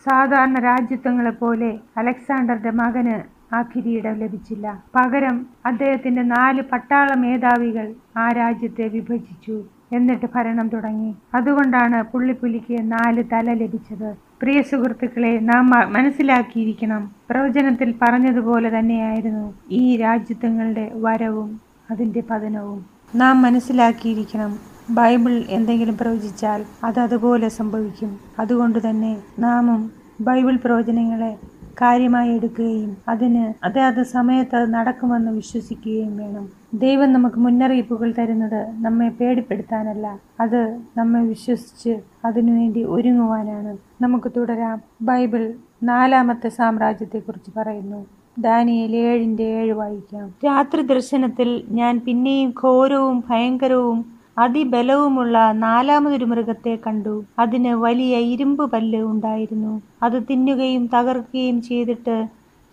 സാധാരണ രാജ്യത്വങ്ങളെപ്പോലെ അലക്സാണ്ടറുടെ മകന് ആ കിരീടം ലഭിച്ചില്ല. പകരം അദ്ദേഹത്തിന്റെ നാല് പട്ടാള മേധാവികൾ ആ രാജ്യത്തെ വിഭജിച്ചു എന്നിട്ട് ഭരണം തുടങ്ങി. അതുകൊണ്ടാണ് പുള്ളിപ്പുലിക്ക് നാല് തല ലഭിച്ചത്. പ്രിയ സുഹൃത്തുക്കളെ നാം മനസ്സിലാക്കിയിരിക്കണം. പ്രവചനത്തിൽ പറഞ്ഞതുപോലെ തന്നെയായിരുന്നു ഈ രാജ്യത്വങ്ങളുടെ വരവും അതിന്റെ പതനവും. നാം മനസ്സിലാക്കിയിരിക്കണം. ബൈബിൾ എന്തെങ്കിലും പ്രവചിച്ചാൽ അത് അതുപോലെ സംഭവിക്കും. അതുകൊണ്ട് തന്നെ നാമും ബൈബിൾ പ്രവചനങ്ങളെ കാര്യമായി എടുക്കുകയും അതിന് അതാത് സമയത്ത് നടക്കുമെന്ന് വിശ്വസിക്കുകയും വേണം. ദൈവം നമുക്ക് മുന്നറിയിപ്പുകൾ തരുന്നത് നമ്മെ പേടിപ്പെടുത്താനല്ല. അത് നമ്മെ വിശ്വസിച്ച് അതിനുവേണ്ടി ഒരുങ്ങുവാനാണ്. നമുക്ക് തുടരാം. ബൈബിൾ നാലാമത്തെ സാമ്രാജ്യത്തെക്കുറിച്ച് പറയുന്നു. ദാനിയേൽ ഏഴിന്റെ ഏഴ് വായിക്കാം. രാത്രി ദർശനത്തിൽ ഞാൻ പിന്നെയും ഘോരവും ഭയങ്കരവും അതിബലവുമുള്ള നാലാമതൊരു മൃഗത്തെ കണ്ടു. അതിന് വലിയ ഇരുമ്പ് പല്ല് ഉണ്ടായിരുന്നു. അത് തിന്നുകയും തകർക്കുകയും ചെയ്തിട്ട്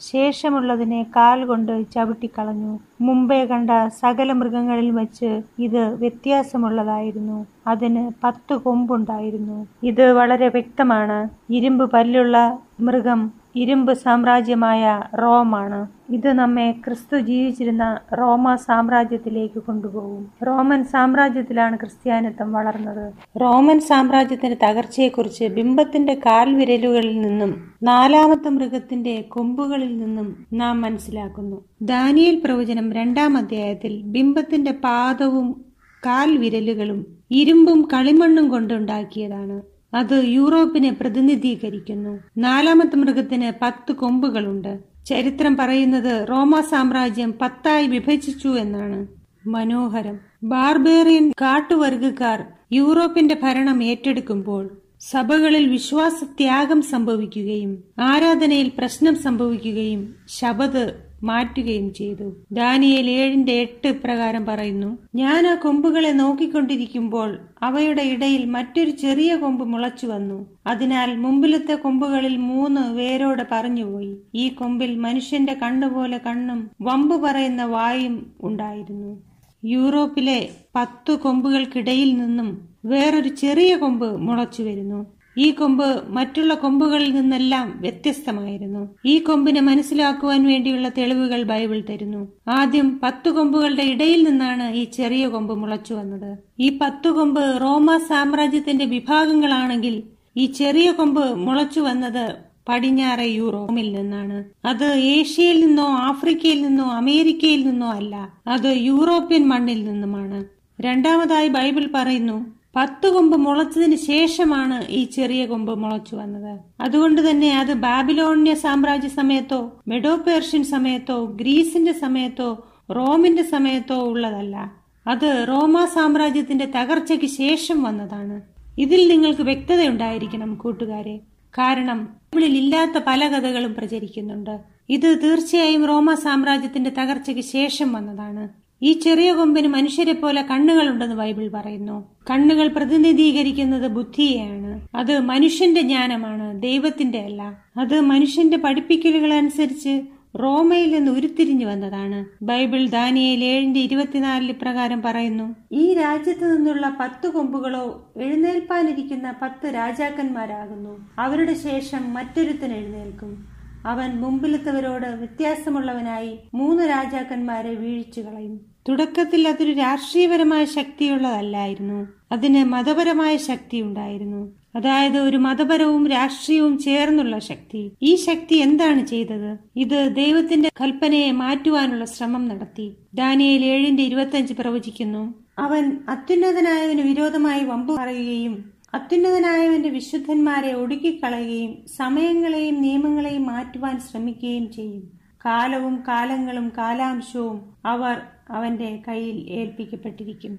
ശേഷമുള്ളതിനെ കാൽ കൊണ്ട് ചവിട്ടിക്കളഞ്ഞു. മുമ്പേ കണ്ട സകല മൃഗങ്ങളിൽ വച്ച് ഇത് വ്യത്യാസമുള്ളതായിരുന്നു. അതിന് പത്ത് കൊമ്പുണ്ടായിരുന്നു. ഇത് വളരെ വ്യക്തമാണ്. ഇരുമ്പ് പല്ലുള്ള മൃഗം ഇരുമ്പ് സാമ്രാജ്യമായ റോമാണ്. ഇത് നമ്മെ ക്രിസ്തു ജീവിച്ചിരുന്ന റോമ സാമ്രാജ്യത്തിലേക്ക് കൊണ്ടുപോകും. റോമൻ സാമ്രാജ്യത്തിലാണ് ക്രിസ്ത്യാനിത്വം വളർന്നത്. റോമൻ സാമ്രാജ്യത്തിന്റെ തകർച്ചയെക്കുറിച്ച് ബിംബത്തിന്റെ കാൽവിരലുകളിൽ നിന്നും നാലാമത്തെ മൃഗത്തിന്റെ കൊമ്പുകളിൽ നിന്നും നാം മനസ്സിലാക്കുന്നു. ദാനിയൽ പ്രവചനം രണ്ടാം അധ്യായത്തിൽ ബിംബത്തിന്റെ പാദവും കാൽവിരലുകളും ഇരുമ്പും കളിമണ്ണും കൊണ്ടുണ്ടാക്കിയതാണ്. അത് യൂറോപ്പിനെ പ്രതിനിധീകരിക്കുന്നു. നാലാമത്തെ മൃഗത്തിന് പത്ത് കൊമ്പുകളുണ്ട്. ചരിത്രം പറയുന്നത് റോമ സാമ്രാജ്യം പത്തായി വിഭജിച്ചു എന്നാണ്. മനോഹരം. ബാർബേറിയൻ കാട്ടുവർഗക്കാർ യൂറോപ്പിന്റെ ഭരണം ഏറ്റെടുക്കുമ്പോൾ സഭകളിൽ വിശ്വാസത്യാഗം സംഭവിക്കുകയും ആരാധനയിൽ പ്രശ്നം സംഭവിക്കുകയും ശബത് മാറ്റുകയും ചെയ്തു. ദാനിയേൽ ഏഴിന്റെ എട്ട് പ്രകാരം പറയുന്നു ഞാൻ ആ കൊമ്പുകളെ നോക്കിക്കൊണ്ടിരിക്കുമ്പോൾ അവയുടെ ഇടയിൽ മറ്റൊരു ചെറിയ കൊമ്പ് മുളച്ചു വന്നു. അതിനാൽ മുമ്പിലത്തെ കൊമ്പുകളിൽ മൂന്ന് വേരോടെ പറഞ്ഞുപോയി. ഈ കൊമ്പിൽ മനുഷ്യന്റെ കണ്ണുപോലെ കണ്ണും വമ്പ് പറയുന്ന വായും ഉണ്ടായിരുന്നു. യൂറോപ്പിലെ പത്തു കൊമ്പുകൾക്കിടയിൽ നിന്നും വേറൊരു ചെറിയ കൊമ്പ് മുളച്ചു വരുന്നു. ഈ കൊമ്പ് മറ്റുള്ള കൊമ്പുകളിൽ നിന്നെല്ലാം വ്യത്യസ്തമായിരുന്നു. ഈ കൊമ്പിനെ മനസ്സിലാക്കുവാൻ വേണ്ടിയുള്ള തെളിവുകൾ ബൈബിൾ തരുന്നു. ആദ്യം പത്തു കൊമ്പുകളുടെ ഇടയിൽ നിന്നാണ് ഈ ചെറിയ കൊമ്പ് മുളച്ചു വന്നത്. ഈ പത്തു കൊമ്പ് റോമ സാമ്രാജ്യത്തിന്റെ വിഭാഗങ്ങളാണെങ്കിൽ ഈ ചെറിയ കൊമ്പ് മുളച്ചു വന്നത് പടിഞ്ഞാറ് യൂറോപ്പിൽ നിന്നാണ്. അത് ഏഷ്യയിൽ നിന്നോ ആഫ്രിക്കയിൽ നിന്നോ അമേരിക്കയിൽ നിന്നോ അല്ല അത് യൂറോപ്യൻ മണ്ണിൽ നിന്നുമാണ്. രണ്ടാമതായി ബൈബിൾ പറയുന്നു പത്ത് കൊമ്പ് മുളച്ചതിന് ശേഷമാണ് ഈ ചെറിയ കൊമ്പ് മുളച്ചു വന്നത്. അതുകൊണ്ട് തന്നെ അത് ബാബിലോണിയ സാമ്രാജ്യ സമയത്തോ മെഡോ പേർഷ്യൻ സമയത്തോ ഗ്രീസിന്റെ സമയത്തോ റോമിന്റെ സമയത്തോ ഉള്ളതല്ല. അത് റോമ സാമ്രാജ്യത്തിന്റെ തകർച്ചയ്ക്ക് ശേഷം വന്നതാണ്. ഇതിൽ നിങ്ങൾക്ക് വ്യക്തതയുണ്ടായിരിക്കണം കൂട്ടുകാരെ. കാരണം ബൈബിളിൽ ഇല്ലാത്ത പല കഥകളും പ്രചരിക്കുന്നുണ്ട്. ഇത് തീർച്ചയായും റോമ സാമ്രാജ്യത്തിന്റെ തകർച്ചയ്ക്ക് ശേഷം വന്നതാണ്. ഈ ചെറിയ കൊമ്പിന് മനുഷ്യരെ പോലെ കണ്ണുകളുണ്ടെന്ന് ബൈബിൾ പറയുന്നു. കണ്ണുകൾ പ്രതിനിധീകരിക്കുന്നത് ബുദ്ധിയെയാണ്. അത് മനുഷ്യന്റെ ജ്ഞാനമാണ് ദൈവത്തിന്റെ അല്ല. അത് മനുഷ്യന്റെ പഠിപ്പിക്കലുകൾ അനുസരിച്ച് റോമയിൽ നിന്ന് ഉരുത്തിരിഞ്ഞു വന്നതാണ്. ബൈബിൾ ദാനിയേൽ ഏഴിന്റെ ഇരുപത്തിനാലിൽ പ്രകാരം പറയുന്നു ഈ രാജ്യത്ത് നിന്നുള്ള പത്ത് കൊമ്പുകളോ എഴുന്നേൽപ്പാനിരിക്കുന്ന പത്ത് രാജാക്കന്മാരാകുന്നു. അവരുടെ ശേഷം മറ്റൊരുത്തൻ എഴുന്നേൽക്കും. അവൻ മുമ്പിലത്തവരോട് വ്യത്യാസമുള്ളവനായി മൂന്ന് രാജാക്കന്മാരെ വീഴിച്ചു കളയും. തുടക്കത്തിൽ അതൊരു രാഷ്ട്രീയപരമായ ശക്തിയുള്ളതല്ലായിരുന്നു. അതിന് മതപരമായ ശക്തി ഉണ്ടായിരുന്നു. അതായത് ഒരു മതപരവും രാഷ്ട്രീയവും ചേർന്നുള്ള ശക്തി. ഈ ശക്തി എന്താണ് ചെയ്തത്? ഇത് ദൈവത്തിന്റെ കൽപ്പനയെ മാറ്റുവാനുള്ള ശ്രമം നടത്തി. ഡാനിയൽ ഏഴിന്റെ ഇരുപത്തിയഞ്ച് പ്രവചിക്കുന്നു. അവൻ അത്യുന്നതനായതിനു വിരോധമായി വമ്പു പറയുകയും അത്യുന്നതനായവന്റെ വിശുദ്ധന്മാരെ ഒടുക്കിക്കളയുകയും സമയങ്ങളെയും നിയമങ്ങളെയും മാറ്റുവാൻ ശ്രമിക്കുകയും ചെയ്യും. കാലവും കാലങ്ങളും കാലാംശവും അവർ അവന്റെ കയ്യിൽ ഏൽപ്പിക്കപ്പെട്ടിരിക്കും.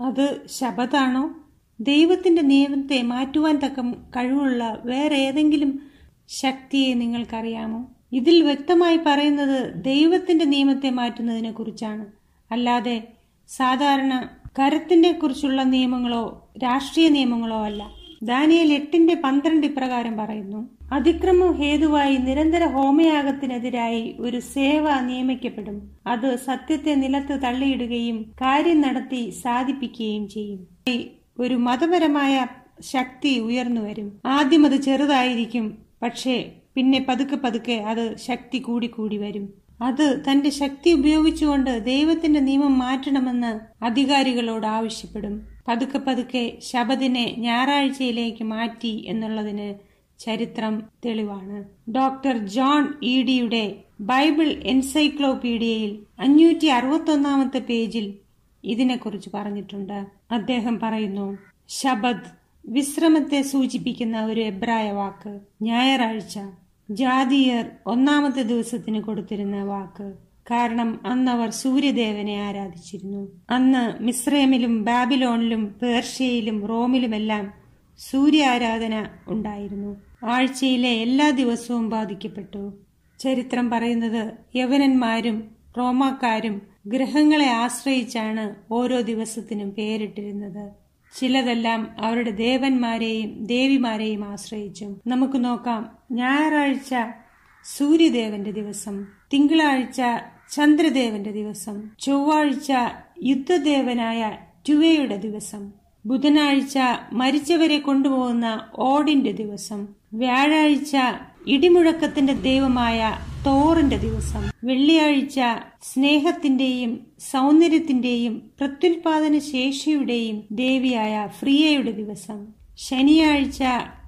അത് ശബദാണോ ദൈവത്തിന്റെ നിയമത്തെ മാറ്റുവാൻ തക്ക കഴിവുള്ള വേറെ ഏതെങ്കിലും ശക്തിയെ നിങ്ങൾക്കറിയാമോ? ഇതിൽ വ്യക്തമായി പറയുന്നത് ദൈവത്തിന്റെ നിയമത്തെ മാറ്റുന്നതിനെ കുറിച്ചാണ് അല്ലാതെ സാധാരണ കരത്തിന്റെ കുറിച്ചുള്ള നിയമങ്ങളോ രാഷ്ട്രീയ നിയമങ്ങളോ അല്ല. ദാനിയൽ എട്ടിന്റെ പന്ത്രണ്ട് ഇപ്രകാരം പറയുന്നു. അതിക്രമം ഹേതുവായി നിരന്തര ഹോമയാഗത്തിനെതിരായി ഒരു സേവ നിയമിക്കപ്പെടും. അത് സത്യത്തെ നിലത്ത് തള്ളിയിടുകയും കാര്യം നടത്തി സാധിപ്പിക്കുകയും ചെയ്യും. ഒരു മതപരമായ ശക്തി ഉയർന്നു വരും. ആദ്യം അത് ചെറുതായിരിക്കും. പക്ഷേ പിന്നെ പതുക്കെ പതുക്കെ അത് ശക്തി കൂടിക്കൂടി വരും. അത് തന്റെ ശക്തി ഉപയോഗിച്ചുകൊണ്ട് ദൈവത്തിന്റെ നിയമം മാറ്റണമെന്ന് അധികാരികളോട് ആവശ്യപ്പെടും. പതുക്കെ പതുക്കെ ശബദിനെ ഞായറാഴ്ചയിലേക്ക് മാറ്റി എന്നുള്ളതിന് ചരിത്രം തെളിവാണ്. ഡോക്ടർ ജോൺ ഇ ഡിയുടെ ബൈബിൾ എൻസൈക്ലോപീഡിയയിൽ അഞ്ഞൂറ്റി അറുപത്തൊന്നാമത്തെ പേജിൽ ഇതിനെക്കുറിച്ച് പറഞ്ഞിട്ടുണ്ട്. അദ്ദേഹം പറയുന്നു ശബദ് വിശ്രമത്തെ സൂചിപ്പിക്കുന്ന ഒരു എബ്രായ വാക്ക് ഞായറാഴ്ച. ജാതീയർ ഒന്നാമത്തെ ദിവസത്തിന് കൊടുത്തിരുന്ന വാക്ക്. കാരണം അന്നവർ സൂര്യദേവനെ ആരാധിച്ചിരുന്നു. അന്ന് മിസ്രൈമിലും ബാബിലോണിലും പേർഷ്യയിലും റോമിലുമെല്ലാം സൂര്യ ആരാധന ഉണ്ടായിരുന്നു. ആഴ്ചയിലെ എല്ലാ ദിവസവും ബാധിക്കപ്പെട്ടു. ചരിത്രം പറയുന്നത് യവനന്മാരും റോമാക്കാരും ഗ്രഹങ്ങളെ ആശ്രയിച്ചാണ് ഓരോ ദിവസത്തിനും പേരിട്ടിരുന്നത്. ചിലതെല്ലാം അവരുടെ ദേവന്മാരെയും ദേവിമാരെയും ആശ്രയിച്ചു. നമുക്ക് നോക്കാം. ഞായറാഴ്ച സൂര്യദേവന്റെ ദിവസം തിങ്കളാഴ്ച ചന്ദ്രദേവന്റെ ദിവസം ചൊവ്വാഴ്ച യുദ്ധദേവനായ ടുവയുടെ ദിവസം ബുധനാഴ്ച മരിച്ചവരെ കൊണ്ടുപോകുന്ന ഓടിന്റെ ദിവസം വ്യാഴാഴ്ച ഇടിമുഴക്കത്തിന്റെ ദൈവമായ തോറിന്റെ ദിവസം. വെള്ളിയാഴ്ച സ്നേഹത്തിന്റെയും സൗന്ദര്യത്തിന്റെയും പ്രത്യുൽപാദന ശേഷിയുടെയും ദേവിയായ ഫ്രിയയുടെ ദിവസം. ശനിയാഴ്ച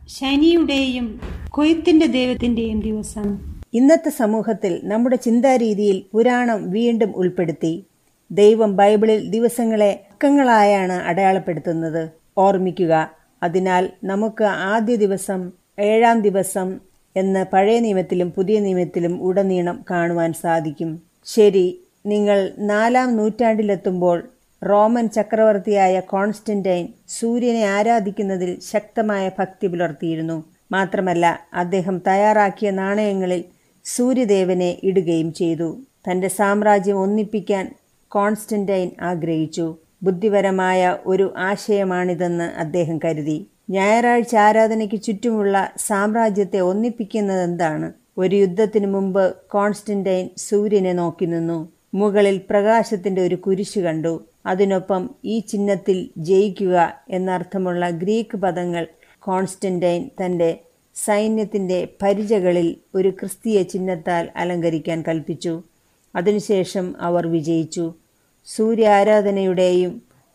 ശനിയുടെയും കൊയ്ത്തിന്റെ ദൈവത്തിന്റെയും ദിവസം. ഇന്നത്തെ സമൂഹത്തിൽ നമ്മുടെ ചിന്താരീതിയിൽ പുരാണം വീണ്ടും ഉൾപ്പെടുത്തി. ദൈവം ബൈബിളിൽ ദിവസങ്ങളെ അക്കങ്ങളായാണ് അടയാളപ്പെടുത്തുന്നത്. ഓർമ്മിക്കുക അതിനാൽ നമുക്ക് ആദ്യ ദിവസം ഏഴാം ദിവസം എന്ന് പഴയ നിയമത്തിലും പുതിയ നിയമത്തിലും ഉടനീളം കാണുവാൻ സാധിക്കും. ശരി നിങ്ങൾ നാലാം നൂറ്റാണ്ടിലെത്തുമ്പോൾ റോമൻ ചക്രവർത്തിയായ കോൺസ്റ്റന്റൈൻ സൂര്യനെ ആരാധിക്കുന്നതിൽ ശക്തമായ ഭക്തി പുലർത്തിയിരുന്നു. മാത്രമല്ല അദ്ദേഹം തയ്യാറാക്കിയ നാണയങ്ങളിൽ സൂര്യദേവനെ ഇടുകയും ചെയ്തു. തന്റെ സാമ്രാജ്യം ഒന്നിപ്പിക്കാൻ കോൺസ്റ്റന്റൈൻ ആഗ്രഹിച്ചു. ബുദ്ധിപരമായ ഒരു ആശയമാണിതെന്ന് അദ്ദേഹം കരുതി. ഞായറാഴ്ച ആരാധനയ്ക്ക് ചുറ്റുമുള്ള സാമ്രാജ്യത്തെ ഒന്നിപ്പിക്കുന്നത് എന്താണ്? ഒരു യുദ്ധത്തിനു മുമ്പ് കോൺസ്റ്റന്റൈൻ സൂര്യനെ നോക്കി നിന്നു. മുകളിൽ പ്രകാശത്തിന്റെ ഒരു കുരിശു കണ്ടു. അതിനൊപ്പം ഈ ചിഹ്നത്തിൽ ജയിക്കുക എന്നർത്ഥമുള്ള ഗ്രീക്ക് പദങ്ങൾ കോൺസ്റ്റന്റൈൻ തന്റെ സൈന്യത്തിന്റെ പരിചകളിൽ ഒരു ക്രിസ്തീയ ചിഹ്നത്താൽ അലങ്കരിക്കാൻ കൽപ്പിച്ചു. അതിനുശേഷം അവർ വിജയിച്ചു. സൂര്യ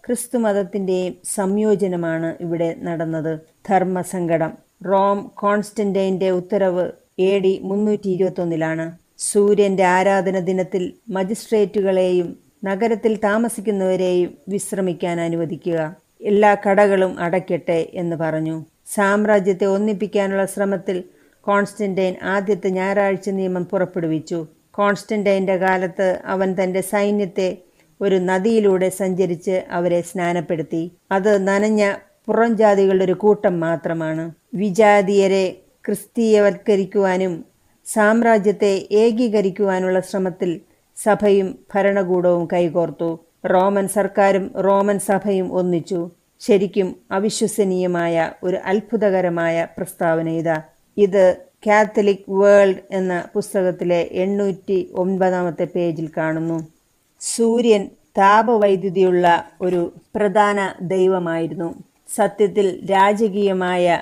ആരാധനയുടെയും ക്രിസ്തുമതത്തിന്റെയും സംയോജനമാണ് ഇവിടെ നടന്നത്. ധർമ്മസങ്കടം. റോം കോൺസ്റ്റന്റൈന്റെ ഉത്തരവ് എ ഡി മുന്നൂറ്റി ഇരുപത്തൊന്നിലാണ് സൂര്യന്റെ ആരാധന ദിനത്തിൽ മജിസ്ട്രേറ്റുകളെയും നഗരത്തിൽ താമസിക്കുന്നവരെയും വിശ്രമിക്കാൻ അനുവദിക്കുക. എല്ലാ കടകളും അടയ്ക്കട്ടെ എന്ന് പറഞ്ഞു. സാമ്രാജ്യത്തെ ഒന്നിപ്പിക്കാനുള്ള ശ്രമത്തിൽ കോൺസ്റ്റന്റൈൻ ആദ്യത്തെ ഞായറാഴ്ച നിയമം പുറപ്പെടുവിച്ചു. കോൺസ്റ്റന്റൈന്റെ കാലത്ത് അവൻ തന്റെ സൈന്യത്തെ ഒരു നദിയിലൂടെ സഞ്ചരിച്ച് അവരെ സ്നാനപ്പെടുത്തി. അത് നനഞ്ഞ പുറം ജാതികളുടെ ഒരു കൂട്ടം മാത്രമാണ്. വിജാതീയരെ ക്രിസ്തീയവൽക്കരിക്കുവാനും സാമ്രാജ്യത്തെ ഏകീകരിക്കുവാനുള്ള ശ്രമത്തിൽ സഭയും ഭരണകൂടവും കൈകോർത്തു. റോമൻ സർക്കാരും റോമൻ സഭയും ഒന്നിച്ചു. ശരിക്കും അവിശ്വസനീയമായ ഒരു അത്ഭുതകരമായ പ്രസ്താവന ഇതാ. ഇത് കാത്തലിക് വേൾഡ് എന്ന പുസ്തകത്തിലെ എണ്ണൂറ്റി ഒൻപതാമത്തെ പേജിൽ കാണുന്നു. സൂര്യൻ താപവൈദ്യുതിയുള്ള ഒരു പ്രധാന ദൈവമായിരുന്നു. സത്യത്തിൽ രാജകീയമായ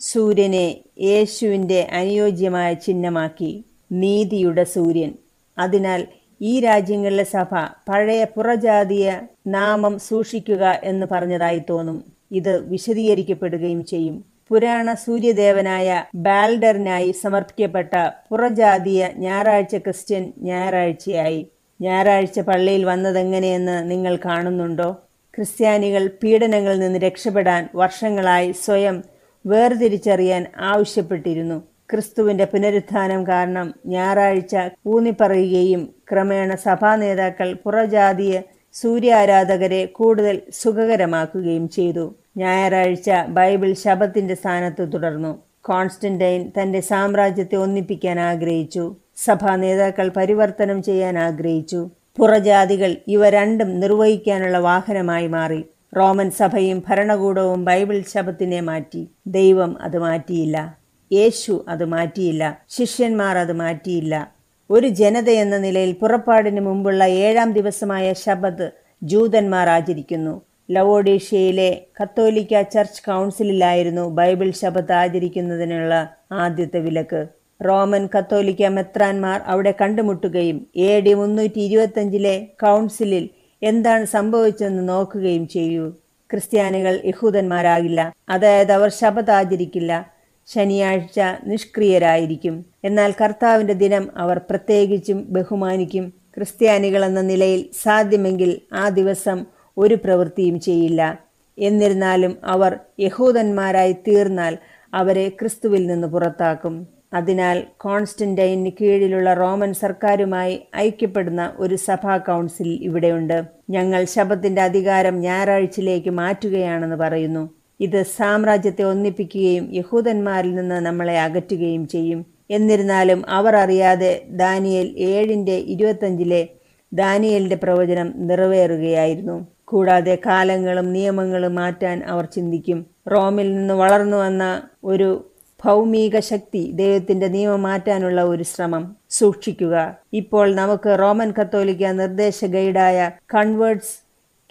സൂര്യനെ യേശുവിന്റെ അനുയോജ്യമായ ചിഹ്നമാക്കി നീതിയുടെ സൂര്യൻ. അതിനാൽ ഈ രാജ്യങ്ങളിലെ സഭ പഴയ പുറജാതീയ നാമം സൂക്ഷിക്കുക എന്ന് പറഞ്ഞതായി തോന്നും. ഇത് വിശദീകരിക്കപ്പെടുകയും ചെയ്യും. പുരാണ സൂര്യദേവനായ ബാൽഡറിനായി സമർപ്പിക്കപ്പെട്ട പുറജാതീയ ഞായറാഴ്ച ക്രിസ്ത്യൻ ഞായറാഴ്ചയായി. ഞായറാഴ്ച പള്ളിയിൽ വന്നതെങ്ങനെയെന്ന് നിങ്ങൾ കാണുന്നുണ്ടോ? ക്രിസ്ത്യാനികൾ പീഡനങ്ങളിൽ നിന്ന് രക്ഷപ്പെടാൻ വർഷങ്ങളായി സ്വയം വേർതിരിച്ചറിയാൻ ആവശ്യപ്പെട്ടിരുന്നു. ക്രിസ്തുവിന്റെ പുനരുത്ഥാനം കാരണം ഞായറാഴ്ച ഊന്നിപ്പറയുകയും ക്രമേണ സഭാ നേതാക്കൾ പുറജാതീയ സൂര്യാരാധകരെ കൂടുതൽ സുഖകരമാക്കുകയും ചെയ്തു. ഞായറാഴ്ച ബൈബിൾ ശബത്തിന്റെ സ്ഥാനത്ത് തുടർന്നു. കോൺസ്റ്റന്റൈൻ തന്റെ സാമ്രാജ്യത്തെ ഒന്നിപ്പിക്കാൻ ആഗ്രഹിച്ചു. സഭാ നേതാക്കൾ പരിവർത്തനം ചെയ്യാൻ ആഗ്രഹിച്ചു. പുറജാതികൾ ഇവ രണ്ടും നിർവഹിക്കാനുള്ള വാഹനമായി മാറി. റോമൻ സഭയും ഭരണകൂടവും ബൈബിൾ ശബത്തിനെ മാറ്റി. ദൈവം അത് മാറ്റിയില്ല. യേശു അത് മാറ്റിയില്ല. ശിഷ്യന്മാർ അത് മാറ്റിയില്ല. ഒരു ജനത എന്ന നിലയിൽ പുറപ്പാടിന് മുമ്പുള്ള ഏഴാം ദിവസമായ ശബത് ജൂതന്മാർ ആചരിക്കുന്നു. ലവോഡീഷ്യയിലെ കത്തോലിക്ക ചർച്ച് കൗൺസിലിലായിരുന്നു ബൈബിൾ ശബത്ത് ആചരിക്കുന്നതിനുള്ള ആദ്യത്തെ വിലക്ക്. റോമൻ കത്തോലിക്ക മെത്രാൻമാർ അവിടെ കണ്ടുമുട്ടുകയും എ ഡി മുന്നൂറ്റി ഇരുപത്തഞ്ചിലെ കൗൺസിലിൽ എന്താണ് സംഭവിച്ചതെന്ന് നോക്കുകയും ചെയ്യൂ. ക്രിസ്ത്യാനികൾ യഹൂദന്മാരാകില്ല. അതായത് അവർ ശബത്ത് ആചരിക്കില്ല. ശനിയാഴ്ച നിഷ്ക്രിയരായിരിക്കും. എന്നാൽ കർത്താവിന്റെ ദിനം അവർ പ്രത്യേകിച്ചും ബഹുമാനിക്കും. ക്രിസ്ത്യാനികൾ എന്ന നിലയിൽ സാധ്യമെങ്കിൽ ആ ദിവസം ഒരു പ്രവൃത്തിയും ചെയ്യില്ല. എന്നിരുന്നാലും അവർ യഹൂദന്മാരായി തീർന്നാൽ അവരെ ക്രിസ്തുവിൽ നിന്ന് പുറത്താക്കും. അതിനാൽ കോൺസ്റ്റന്റൈന് കീഴിലുള്ള റോമൻ സർക്കാരുമായി ഐക്യപ്പെടുന്ന ഒരു സഭാ കൗൺസിൽ ഇവിടെയുണ്ട്. ഞങ്ങൾ ശബത്തിന്റെ അധികാരം ഞായറാഴ്ചയിലേക്ക് മാറ്റുകയാണെന്ന് പറയുന്നു. ഇത് സാമ്രാജ്യത്തെ ഒന്നിപ്പിക്കുകയും യഹൂദന്മാരിൽ നിന്ന് നമ്മളെ അകറ്റുകയും ചെയ്യും. എന്നിരുന്നാലും അവർ അറിയാതെ ദാനിയൽ ഏഴിന്റെ ഇരുപത്തഞ്ചിലെ ദാനിയേലിന്റെ പ്രവചനം നിറവേറുകയായിരുന്നു. കൂടാതെ കാലങ്ങളും നിയമങ്ങളും മാറ്റാൻ അവർ ചിന്തിക്കും. റോമിൽ നിന്ന് വളർന്നു വന്ന ഒരു ഭൗമിക ശക്തി ദൈവത്തിന്റെ നിയമം മാറ്റാനുള്ള ഒരു ശ്രമം. സൂക്ഷിക്കുക. ഇപ്പോൾ നമുക്ക് റോമൻ കത്തോലിക്ക നിർദ്ദേശ ഗൈഡായ കൺവേർട്സ്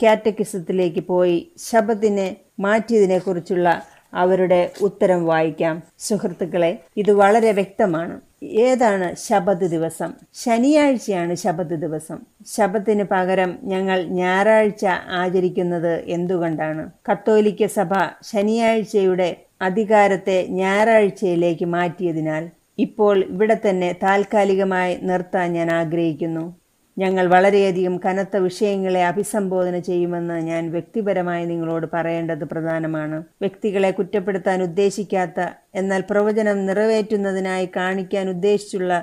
കാറ്റക്കിസത്തിലേക്ക് പോയി ശബത്തിനെ മാറ്റിയതിനെക്കുറിച്ചുള്ള അവരുടെ ഉത്തരം വായിക്കാം. സുഹൃത്തുക്കളെ ഇത് വളരെ വ്യക്തമാണ്. ഏതാണ് ശബത് ദിവസം? ശനിയാഴ്ചയാണ് ശബത് ദിവസം. ശബത്തിന് പകരം ഞങ്ങൾ ഞായറാഴ്ച ആചരിക്കുന്നത് എന്തുകൊണ്ടാണ്? കത്തോലിക്ക സഭ ശനിയാഴ്ചയുടെ അധികാരത്തെ ഞായറാഴ്ചയിലേക്ക് മാറ്റിയതിനാൽ ഇപ്പോൾ ഇവിടെ തന്നെ താൽക്കാലികമായി നിർത്താൻ ഞാൻ ആഗ്രഹിക്കുന്നു. ഞങ്ങൾ വളരെയധികം കനത്ത വിഷയങ്ങളെ അഭിസംബോധന ചെയ്യുമെന്ന് ഞാൻ വ്യക്തിപരമായി നിങ്ങളോട് പറയേണ്ടത് പ്രധാനമാണ്. വ്യക്തികളെ കുറ്റപ്പെടുത്താൻ ഉദ്ദേശിക്കാത്ത എന്നാൽ പ്രവചനം നിറവേറ്റുന്നതിനായി കാണിക്കാൻ ഉദ്ദേശിച്ചുള്ള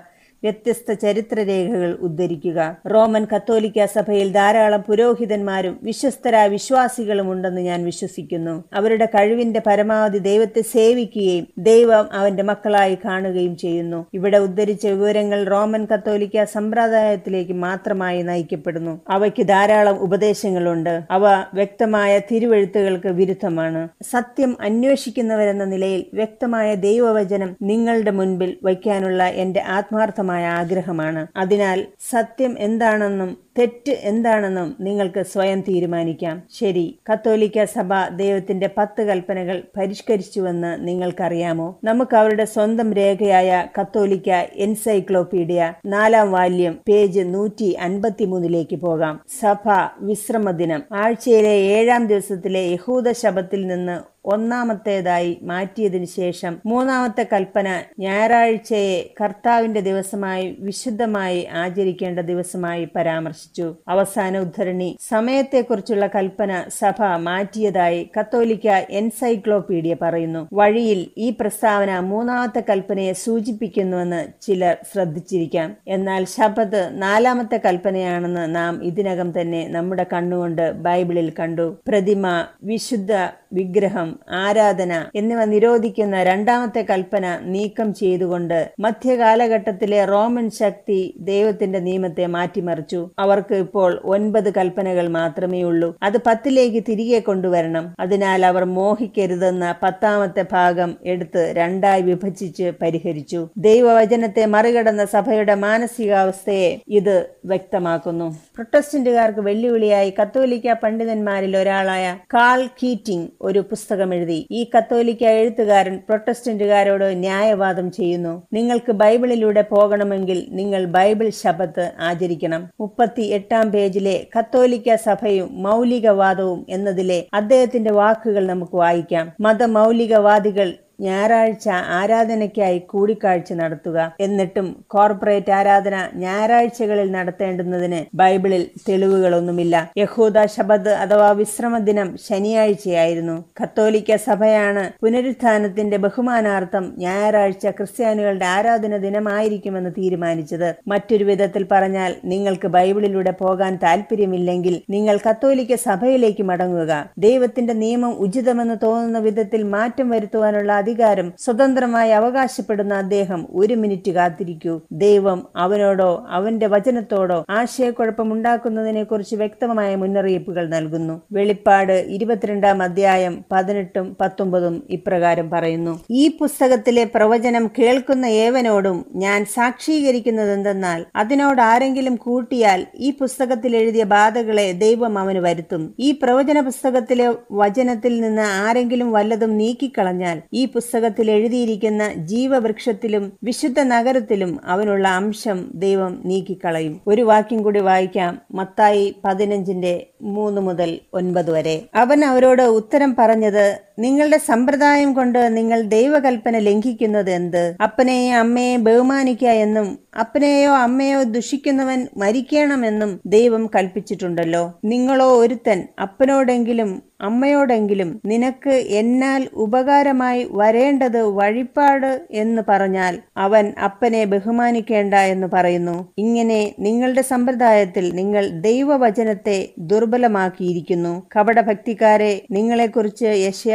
വ്യത്യസ്ത ചരിത്രരേഖകൾ ഉദ്ധരിക്കുക. റോമൻ കത്തോലിക്ക സഭയിൽ ധാരാളം പുരോഹിതന്മാരും വിശ്വസ്തരായ വിശ്വാസികളും ഉണ്ടെന്ന് ഞാൻ വിശ്വസിക്കുന്നു. അവരുടെ കഴിവിന്റെ പരമാവധി ദൈവത്തെ സേവിക്കുകയും ദൈവം അവന്റെ മക്കളായി കാണുകയും ചെയ്യുന്നു. ഇവിടെ ഉദ്ധരിച്ച വിവരങ്ങൾ റോമൻ കത്തോലിക്ക സമ്പ്രദായത്തിലേക്ക് മാത്രമായി നയിക്കപ്പെടുന്നു. അവയ്ക്ക് ധാരാളം ഉപദേശങ്ങളുണ്ട്. അവ വ്യക്തമായ തിരുവെഴുത്തുകൾക്ക് വിരുദ്ധമാണ്. സത്യം അന്വേഷിക്കുന്നവരെന്ന നിലയിൽ വ്യക്തമായ ദൈവവചനം നിങ്ങളുടെ മുൻപിൽ വയ്ക്കാനുള്ള എന്റെ ആത്മാർത്ഥമായ ആഗ്രഹമാണ്. അതിനാൽ സത്യം എന്താണെന്നും തെറ്റ് എന്താണെന്നും നിങ്ങൾക്ക് സ്വയം തീരുമാനിക്കാം. ശരി കത്തോലിക്ക സഭ ദൈവത്തിന്റെ പത്ത് കൽപ്പനകൾ പരിഷ്കരിച്ചുവെന്ന് നിങ്ങൾക്കറിയാമോ? നമുക്ക് അവരുടെ സ്വന്തം രേഖയായ കത്തോലിക്ക എൻസൈക്ലോപീഡിയ നാലാം വാല്യം പേജ് നൂറ്റി അൻപത്തിമൂന്നിലേക്ക് പോകാം. സഭ വിശ്രമദിനം. ആഴ്ചയിലെ ഏഴാം ദിവസത്തിലെ യഹൂദ ശബത്തിൽ നിന്ന് ഒന്നാമത്തേതായി മാറ്റിയതിനു ശേഷം മൂന്നാമത്തെ കൽപ്പന ഞായറാഴ്ചയെ കർത്താവിന്റെ ദിവസമായി വിശുദ്ധമായി ആചരിക്കേണ്ട ദിവസമായി പരാമർശിച്ചു. അവസാന ഉദ്ധരണി സമയത്തെക്കുറിച്ചുള്ള കൽപ്പന സഭ മാറ്റിയതായി കത്തോലിക്ക എൻസൈക്ലോപീഡിയ പറയുന്നു. വഴിയിൽ ഈ പ്രസ്താവന മൂന്നാമത്തെ കൽപ്പനയെ സൂചിപ്പിക്കുന്നുവെന്ന് ചിലർ ശ്രദ്ധിച്ചിരിക്കാം. എന്നാൽ ശബദ് നാലാമത്തെ കൽപ്പനയാണെന്ന് നാം ഇതിനകം തന്നെ നമ്മുടെ കണ്ണുകൊണ്ട് ബൈബിളിൽ കണ്ടു. പ്രതിമ വിശുദ്ധ വിഗ്രഹം ആരാധന എന്നിവ നിരോധിക്കുന്ന രണ്ടാമത്തെ കൽപ്പന നീക്കം ചെയ്തുകൊണ്ട് മധ്യകാലഘട്ടത്തിലെ റോമൻ ശക്തി ദൈവത്തിന്റെ നിയമത്തെ മാറ്റിമറിച്ചു. അവർക്ക് ഇപ്പോൾ ഒൻപത് കൽപ്പനകൾ മാത്രമേ ഉള്ളൂ. അത് പത്തിലേക്ക് തിരികെ കൊണ്ടുവരണം. അതിനാൽ അവർ മോഹിക്കരുതെന്ന പത്താമത്തെ ഭാഗം എടുത്ത് രണ്ടായി വിഭജിച്ച് പരിഹരിച്ചു. ദൈവവചനത്തെ മറികടന്ന സഭയുടെ മാനസികാവസ്ഥയെ ഇത് വ്യക്തമാക്കുന്നു. പ്രൊട്ടസ്റ്റന്റുകാർക്ക് വെല്ലുവിളിയായി കത്തോലിക്ക പണ്ഡിതന്മാരിൽ ഒരാളായ കാൾ കീറ്റിംഗ് ഒരു പുസ്തകം എഴുതി ഈ കത്തോലിക്ക എഴുത്തുകാരൻ പ്രൊട്ടസ്റ്റന്റുകാരോട് ന്യായവാദം ചെയ്യുന്നു. നിങ്ങൾക്ക് ബൈബിളിലൂടെ പോകണമെങ്കിൽ നിങ്ങൾ ബൈബിൾ ശബത്ത് ആചരിക്കണം. മുപ്പത്തി എട്ടാം പേജിലെ കത്തോലിക്ക സഭയും മൗലികവാദവും എന്നതിലെ അദ്ദേഹത്തിന്റെ വാക്കുകൾ നമുക്ക് വായിക്കാം. മതമൗലികവാദികൾ ഞായറാഴ്ച ആരാധനയ്ക്കായി കൂടിക്കാഴ്ച നടത്തുക എന്നിട്ടും കോർപ്പറേറ്റ് ആരാധന ഞായറാഴ്ചകളിൽ നടത്തേണ്ടുന്നതിന് ബൈബിളിൽ തെളിവുകളൊന്നുമില്ല. യഹൂദ ശബദ് അഥവാ വിശ്രമ ദിനം ശനിയാഴ്ചയായിരുന്നു. കത്തോലിക്ക സഭയാണ് പുനരുത്ഥാനത്തിന്റെ ബഹുമാനാർത്ഥം ഞായറാഴ്ച ക്രിസ്ത്യാനികളുടെ ആരാധന ദിനമായിരിക്കുമെന്ന് തീരുമാനിച്ചത്. മറ്റൊരു വിധത്തിൽ പറഞ്ഞാൽ നിങ്ങൾക്ക് ബൈബിളിലൂടെ പോകാൻ താല്പര്യമില്ലെങ്കിൽ നിങ്ങൾ കത്തോലിക്ക സഭയിലേക്ക് മടങ്ങുക. ദൈവത്തിന്റെ നിയമം ഉചിതമെന്ന് തോന്നുന്ന വിധത്തിൽ മാറ്റം വരുത്തുവാനുള്ള അധികാരം സ്വതന്ത്രമായി അവകാശപ്പെടുന്ന അദ്ദേഹം ഒരു മിനിറ്റ് കാത്തിരിക്കൂ. ദൈവം അവനോടോ അവന്റെ വചനത്തോടോ ആശയക്കുഴപ്പമുണ്ടാക്കുന്നതിനെ കുറിച്ച് വ്യക്തമായ മുന്നറിയിപ്പുകൾ നൽകുന്നു. വെളിപ്പാട് ഇരുപത്തിരണ്ടാം അധ്യായം പതിനെട്ടും പത്തൊമ്പതും ഇപ്രകാരം പറയുന്നു. ഈ പുസ്തകത്തിലെ പ്രവചനം കേൾക്കുന്ന ഏവനോടും ഞാൻ സാക്ഷീകരിക്കുന്നത് എന്തെന്നാൽ അതിനോട് ആരെങ്കിലും കൂട്ടിയാൽ ഈ പുസ്തകത്തിൽ എഴുതിയ ബാധകളെ ദൈവം അവന് വരുത്തും. ഈ പ്രവചന പുസ്തകത്തിലെ വചനത്തിൽ നിന്ന് ആരെങ്കിലും വല്ലതും നീക്കിക്കളഞ്ഞാൽ ഈ പുസ്തകത്തിൽ എഴുതിയിരിക്കുന്ന ജീവവൃക്ഷത്തിലും വിശുദ്ധ നഗരത്തിലും അവനുള്ള അംശം ദൈവം നീക്കിക്കളയും. ഒരു വാക്യം കൂടി വായിക്കാം. മത്തായി പതിനഞ്ചിന്റെ മൂന്ന് മുതൽ ഒൻപത് വരെ. അവൻ അവരോട് ഉത്തരം പറഞ്ഞത് നിങ്ങളുടെ സമ്പ്രദായം കൊണ്ട് നിങ്ങൾ ദൈവകൽപ്പന ലംഘിക്കുന്നത് എന്ത്? അപ്പനെയും അമ്മയെയും ബഹുമാനിക്ക എന്നും അപ്പനെയോ അമ്മയോ ദുഷിക്കുന്നവൻ മരിക്കണമെന്നും ദൈവം കൽപ്പിച്ചിട്ടുണ്ടല്ലോ. നിങ്ങളോ ഒരുത്തൻ അപ്പനോടെങ്കിലും അമ്മയോടെങ്കിലും നിനക്ക് എന്നാൽ ഉപകാരമായി വരേണ്ടത് വഴിപാട് എന്ന് പറഞ്ഞാൽ അവൻ അപ്പനെ ബഹുമാനിക്കേണ്ട എന്ന് പറയുന്നു. ഇങ്ങനെ നിങ്ങളുടെ സമ്പ്രദായത്തിൽ നിങ്ങൾ ദൈവവചനത്തെ ദുർബലമാക്കിയിരിക്കുന്നു. കപടഭക്തിക്കാരെ നിങ്ങളെക്കുറിച്ച്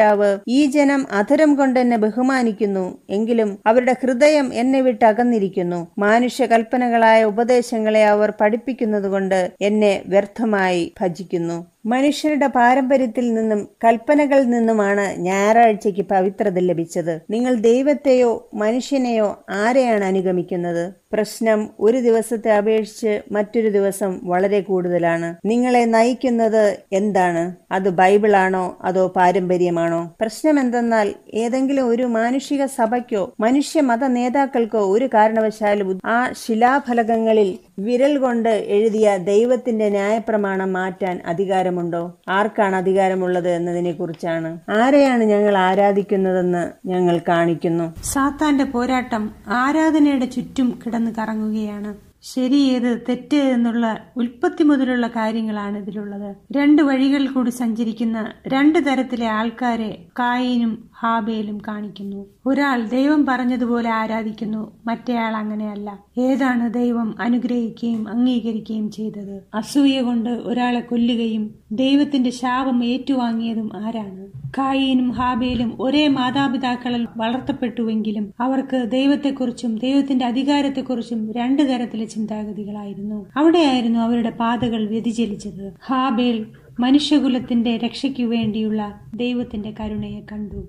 യശയാവ് ഈ ജനം അധരം കൊണ്ടെന്നെ ബഹുമാനിക്കുന്നു. എങ്കിലും അവരുടെ ഹൃദയം എന്നെ വിട്ടകന്നിരിക്കുന്നു മാനുഷ്യ കൽപ്പനകളായ ഉപദേശങ്ങളെ അവർ പഠിപ്പിക്കുന്നതുകൊണ്ട് എന്നെ വ്യർത്ഥമായി ഭജിക്കുന്നു. മനുഷ്യരുടെ പാരമ്പര്യത്തിൽ നിന്നും കൽപ്പനകളിൽ നിന്നുമാണ് ഞായറാഴ്ചയ്ക്ക് പവിത്രത ലഭിച്ചത്. നിങ്ങൾ ദൈവത്തെയോ മനുഷ്യനെയോ ആരെയാണ് അനുഗമിക്കുന്നത്? പ്രശ്നം ഒരു ദിവസത്തെ അപേക്ഷിച്ച് മറ്റൊരു ദിവസം വളരെ കൂടുതലാണ്. നിങ്ങളെ നയിക്കുന്നത് എന്താണ്? അത് ബൈബിളാണോ? അതോ പാരമ്പര്യമാണോ? പ്രശ്നം എന്തെന്നാൽ ഏതെങ്കിലും ഒരു മാനുഷിക സഭയ്ക്കോ മനുഷ്യ മത നേതാക്കൾക്കോ ഒരു കാരണവശാലും ആ ശിലാഫലകങ്ങളിൽ വിരൽ കൊണ്ട് എഴുതിയ ദൈവത്തിന്റെ ന്യായപ്രമാണം മാറ്റാൻ അധികാരമുണ്ടോ? ആർക്കാണ് അധികാരമുള്ളത് എന്നതിനെ കുറിച്ചാണ്. ആരെയാണ് ഞങ്ങൾ ആരാധിക്കുന്നതെന്ന് ഞങ്ങൾ കാണിക്കുന്നു. സാത്താന്റെ പോരാട്ടം ആരാധനയുടെ ചുറ്റും കിടന്നു കറങ്ങുകയാണ്. ശരി ഏത് തെറ്റ് എന്നുള്ള ഉൽപ്പത്തി മുതലുള്ള കാര്യങ്ങളാണ് ഇതിലുള്ളത്. രണ്ട് വഴികൾ കൂടി സഞ്ചരിക്കുന്ന രണ്ട് തരത്തിലെ ആൾക്കാരെ കായിനും ഹാബേലും കാണിക്കുന്നു. ഒരാൾ ദൈവം പറഞ്ഞതുപോലെ ആരാധിക്കുന്നു മറ്റേയാൾ അങ്ങനെയല്ല. ഏതാണ് ദൈവം അനുഗ്രഹിക്കുകയും അംഗീകരിക്കുകയും ചെയ്തത്? അസൂയ കൊണ്ട് ഒരാളെ കൊല്ലുകയും ദൈവത്തിന്റെ ശാപം ഏറ്റുവാങ്ങിയതും ആരാണ്? കായിനും ഹാബേലും ഒരേ മാതാപിതാക്കളിൽ വളർത്തപ്പെട്ടുവെങ്കിലും അവർക്ക് ദൈവത്തെക്കുറിച്ചും ദൈവത്തിന്റെ അധികാരത്തെക്കുറിച്ചും രണ്ടു തരത്തിലെ ചിന്താഗതികളായിരുന്നു. അവിടെയായിരുന്നു അവരുടെ പാതകൾ വ്യതിചലിച്ചത്. ഹാബേൽ മനുഷ്യകുലത്തിന്റെ രക്ഷയ്ക്കു വേണ്ടിയുള്ള ദൈവത്തിന്റെ കരുണയെ കണ്ടു.